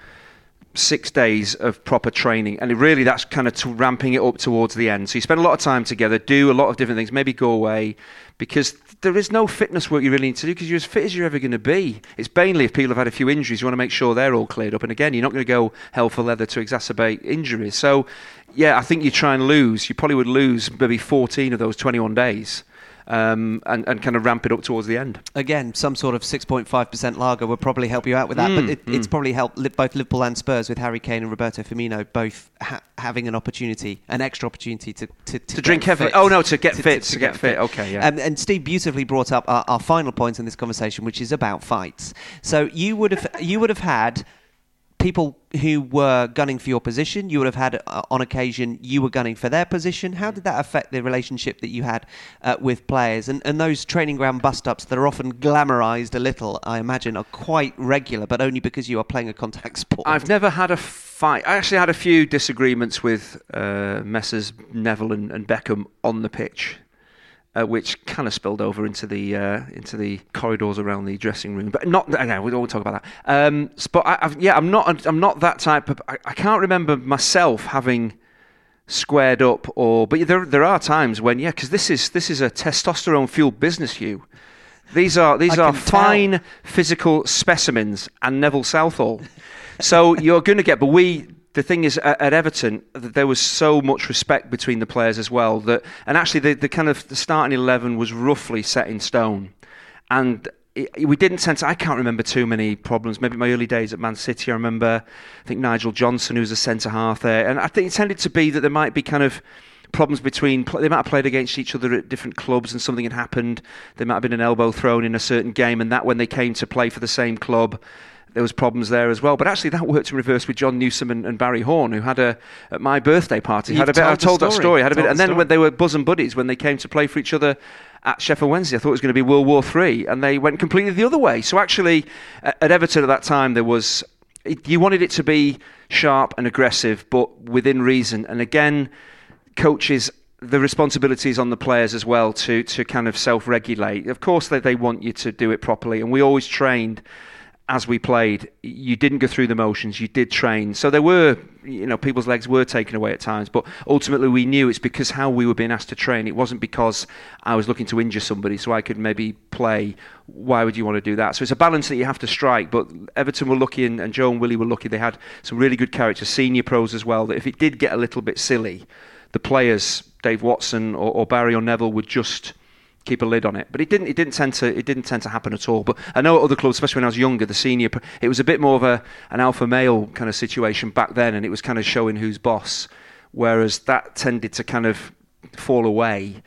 six days of proper training, and really that's kind of ramping it up towards the end. So you spend a lot of time together, do a lot of different things, maybe go away, because there is no fitness work you really need to do because you're as fit as you're ever going to be. It's mainly if people have had a few injuries, you want to make sure they're all cleared up. And again, you're not going to go hell for leather to exacerbate injuries. So, yeah, I think you try and lose. You probably would lose maybe 14 of those 21 days. Um, and, and kind of ramp it up towards the end. Again, some sort of 6.5% lager would probably help you out with that, but Mm, it's probably helped both Liverpool and Spurs with Harry Kane and Roberto Firmino both ha- having an opportunity, an extra opportunity to to, To get drink heavily. Oh, no, to get fit, to get fit. Okay, yeah. Um, and Steve beautifully brought up our, our final point in this conversation, which is about fights. So you would have you would have had people who were gunning for your position. You would have had, uh, on occasion, you were gunning for their position. How did that affect the relationship that you had uh, with players? And, and those training ground bust ups that are often glamorized a little, I imagine, are quite regular, but only because you are playing a contact sport. I've never had a fight. I actually had a few disagreements with uh, Messrs. Neville and, and Beckham on the pitch uh, which kind of spilled over into the uh, into the corridors around the dressing room. But not again, we don't talk about that. Um, but I, yeah, I'm not I'm not that type of. I, I, can't remember myself having squared up or. But there there are times when yeah, because this is this is a testosterone fueled business. You. These are these I are fine tell. physical specimens and Neville Southall. so you're going to get, but we the thing is at, at, Everton there was so much respect between the players as well that and actually the, the kind of the starting 11 was roughly set in stone. And we didn't to I can't remember too many problems. Maybe my early days at Man City I remember I think Nigel Johnson who was a centre half there. And I think it tended to be that there might be kind of problems between they might have played against each other at different clubs and something had happened. There might have been an elbow thrown in a certain game and that when they came to play for the same club there was problems there as well. But actually, that worked in reverse with Jon Newsome and, and Barry Horne, who had a at my birthday party You've had a bit. I told that story. Had a bit, and the then story. when they were bosom buddies when they came to play for each other at Sheffield Wednesday, I thought it was going to be World War Three, and they went completely the other way. So actually, at, Everton at that time, there was it, you wanted it to be sharp and aggressive, but within reason. And again, coaches the responsibility is on the players as well to to kind of self-regulate. Of course, they they want you to do it properly, and we always trained as we played, you didn't go through the motions. You did train, so there were, you know, people's legs were taken away at times. But ultimately, we knew it's because how we were being asked to train. It wasn't because I was looking to injure somebody so I could maybe play. Why would you want to do that? So it's a balance that you have to strike. But Everton were lucky, and, and Joe and Willie were lucky. They had some really good characters, senior pros as well. That if it did get a little bit silly, the players, Dave Watson or, or Barry or Neville, would just keep a lid on it. But it didn't. It didn't tend to. It didn't tend to happen at all. But I know at other clubs, especially when I was younger, the senior, it was a bit more of a an alpha male kind of situation back then, and it was kind of showing who's boss. Whereas that tended to kind of fall away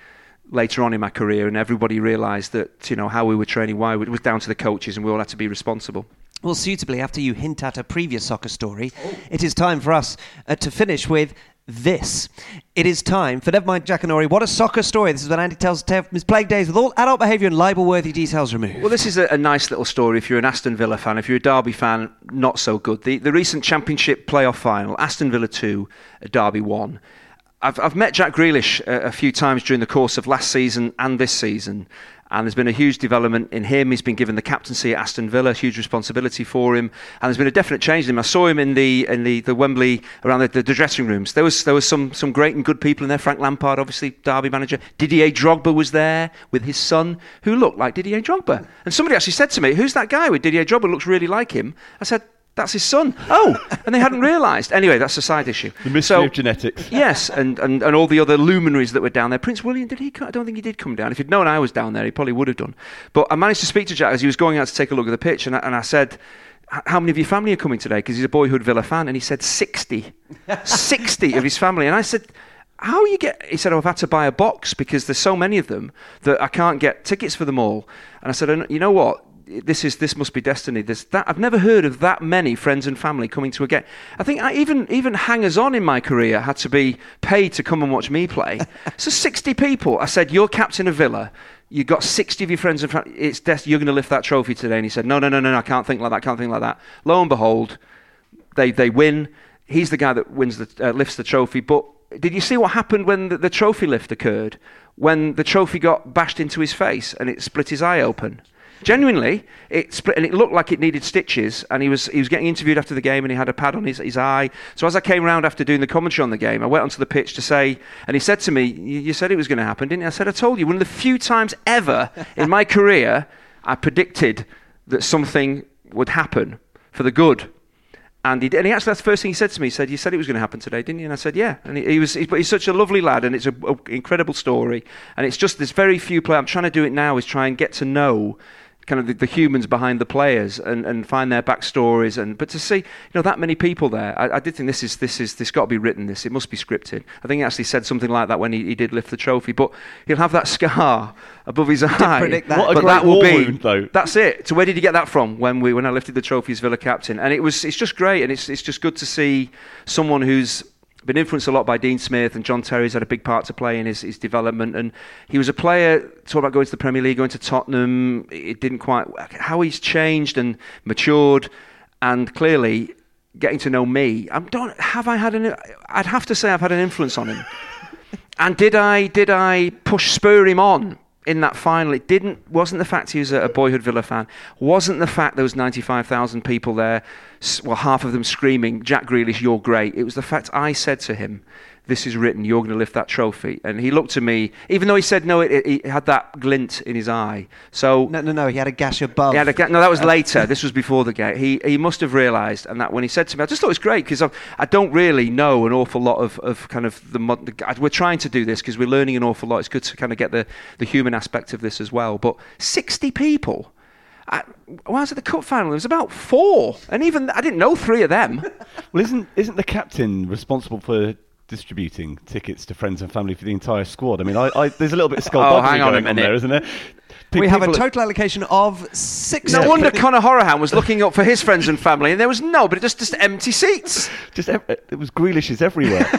later on in my career, and everybody realised that you know how we were training, why it was down to the coaches, and we all had to be responsible. Well, suitably, after you hint at a previous soccer story, it is time for us uh, to finish with this. It is time for Nevermind Jackanory. What a soccer story. This is when Andy tells a tale from his plague days with all adult behaviour and libel worthy details removed. Well, this is a, a, nice little story if you're an Aston Villa fan. If you're a Derby fan, not so good. The, the recent Championship playoff final, Aston Villa 2, uh, Derby 1. I've, I've met Jack Grealish a, a few times during the course of last season and this season, and there's been a huge development in him. He's been given the captaincy at Aston Villa, huge responsibility for him, and there's been a definite change in him. I saw him in the in the, the Wembley around the, the, the dressing rooms. There was there was some some great and good people in there. Frank Lampard, obviously Derby manager. Didier Drogba was there with his son, who looked like Didier Drogba. And somebody actually said to me, "Who's that guy with Didier Drogba? Looks really like him." I said. That's his son. Oh, and they hadn't realised. Anyway, that's a side issue. The mystery so, of genetics. Yes, and, and, and all the other luminaries that were down there. Prince William, did he come? I don't think he did come down. If he'd known I was down there, he probably would have done. But I managed to speak to Jack as he was going out to take a look at the pitch, and I, and I said, how many of your family are coming today? Because he's a boyhood Villa fan, and he said 60. 60 of his family. And I said, how you get he said oh, i've had to buy a box because there's so many of them that i can't get tickets for them all and i said you know what this is this must be destiny. This that I've never heard of that many friends and family coming to a game. I think I, even even hangers on in my career had to be paid to come and watch me play. so sixty people. I said, "You're captain of Villa. You've got sixty of your friends and family. It's des- you're going to lift that trophy today." And he said, "No, no, no, no, no. I can't think like that. I can't think like that." Lo and behold, they they win. He's the guy that wins the uh, lifts the trophy. But did you see what happened when the, the trophy lift occurred? When the trophy got bashed into his face and it split his eye open. Genuinely, it split and it looked like it needed stitches. And he was he was getting interviewed after the game, and he had a pad on his, his eye. So as I came round after doing the commentary on the game, I went onto the pitch to say, and he said to me, "You said it was going to happen, didn't you?" I said, "I told you." One of the few times ever in my career I predicted that something would happen for the good. And he, and he actually, that's the first thing he said to me. He said, You said it was going to happen today, didn't you? And I said, Yeah. And he, he was, he, but he's such a lovely lad, and it's an incredible story. And it's just, there's very few players. I'm trying to do it now, is try and get to know kind of the, the humans behind the players and, and find their backstories. And but to see you know that many people there, I, I did think this is this is this got to be written. This it must be scripted. I think he actually said something like that when he, he did lift the trophy. But he'll have that scar above his eye. predict that. What a but great that will war be wound, though. that's it. So where did you get that from? When we when I lifted the trophy as Villa captain, and it was it's just great, and it's it's just good to see someone who's been influenced a lot by Dean Smith and John Terry's had a big part to play in his, his development. And he was a player, talk about going to the Premier League, going to Tottenham. It didn't quite, work. how he's changed and matured. And clearly, getting to know me, I don't, have I had an, I'd have to say I've had an influence on him. and did I, did I push, spur him on? in that final, it didn't wasn't the fact he was a, boyhood Villa fan, wasn't the fact there was ninety five thousand people there, well half of them screaming, "Jack Grealish, you're great." It was the fact I said to him, "This is written. You're going to lift that trophy," and he looked at me, even though he said no, it, it, he had that glint in his eye. So No, no, no. He had a gash above. he had a ga- no, that was uh, later. This was before the game. He he must have realised, and that when he said to me, I just thought it was great because I don't really know an awful lot of, of kind of the, mod- the. We're trying to do this because we're learning an awful lot. It's good to kind of get the, the human aspect of this as well. But sixty people. I, when I was at the cup final, there was about four, and even I didn't know three of them. Well, isn't isn't the captain responsible for distributing tickets to friends and family for the entire squad? I mean, I, I, there's a little bit of skullduggery Oh, hang on a going on there, isn't there? Pe- we have a people- total allocation of six. No Yeah. wonder Conor Hourihane was looking up for his friends and family, and there was no, but just just empty seats. Just ev- it was Grealishes everywhere.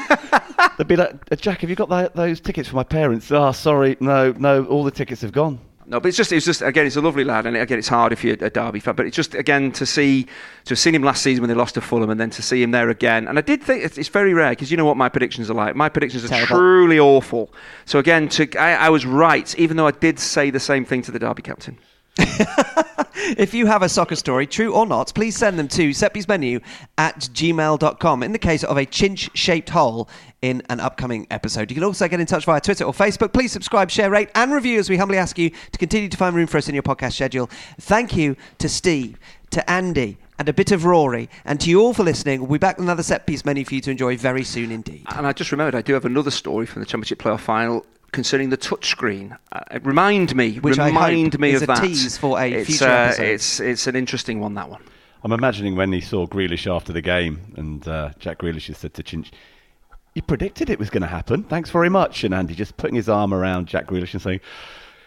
They'd be like, "Uh, Jack, have you got tha- those tickets for my parents? Oh, sorry, no, no, all the tickets have gone. No, but it's just, it's just again, it's a lovely lad, and again, it's hard if you're a Derby fan. But it's just again to see, to have seen him last season when they lost to Fulham, and then to see him there again. And I did think it's, it's very rare because you know what my predictions are like. My predictions are Terrible. truly awful. So again, to I, I was right, even though I did say the same thing to the Derby captain. If you have a soccer story, true or not, please send them to setpiecemenu at gmail.com in the case of a chinch shaped hole in an upcoming episode. You can also get in touch via Twitter or Facebook. Please subscribe, share, rate, and review as we humbly ask you to continue to find room for us in your podcast schedule. Thank you to Steve, to Andy, and a bit of Rory, and to you all for listening. We'll be back with another set piece menu for you to enjoy very soon indeed. And I just remembered I do have another story from the Championship playoff final concerning the touchscreen. Uh, remind me, Which I remind hope me is of a that. tease for a it's, future uh, episode. It's it's an interesting one that one. I'm imagining when he saw Grealish after the game, and uh, Jack Grealish has said to Chinch, "You predicted it was going to happen. Thanks very much." And Andy just putting his arm around Jack Grealish and saying,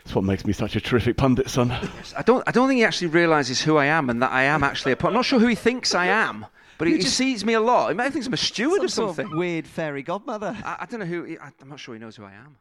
"It's what makes me such a terrific pundit, son." I don't, I don't think he actually realises who I am and that I am actually a. po- I'm not sure who he thinks I am, but he, he just- sees me a lot. He might think I'm a steward Some or sort something. of weird fairy godmother. I, I don't know who. I, I'm not sure he knows who I am.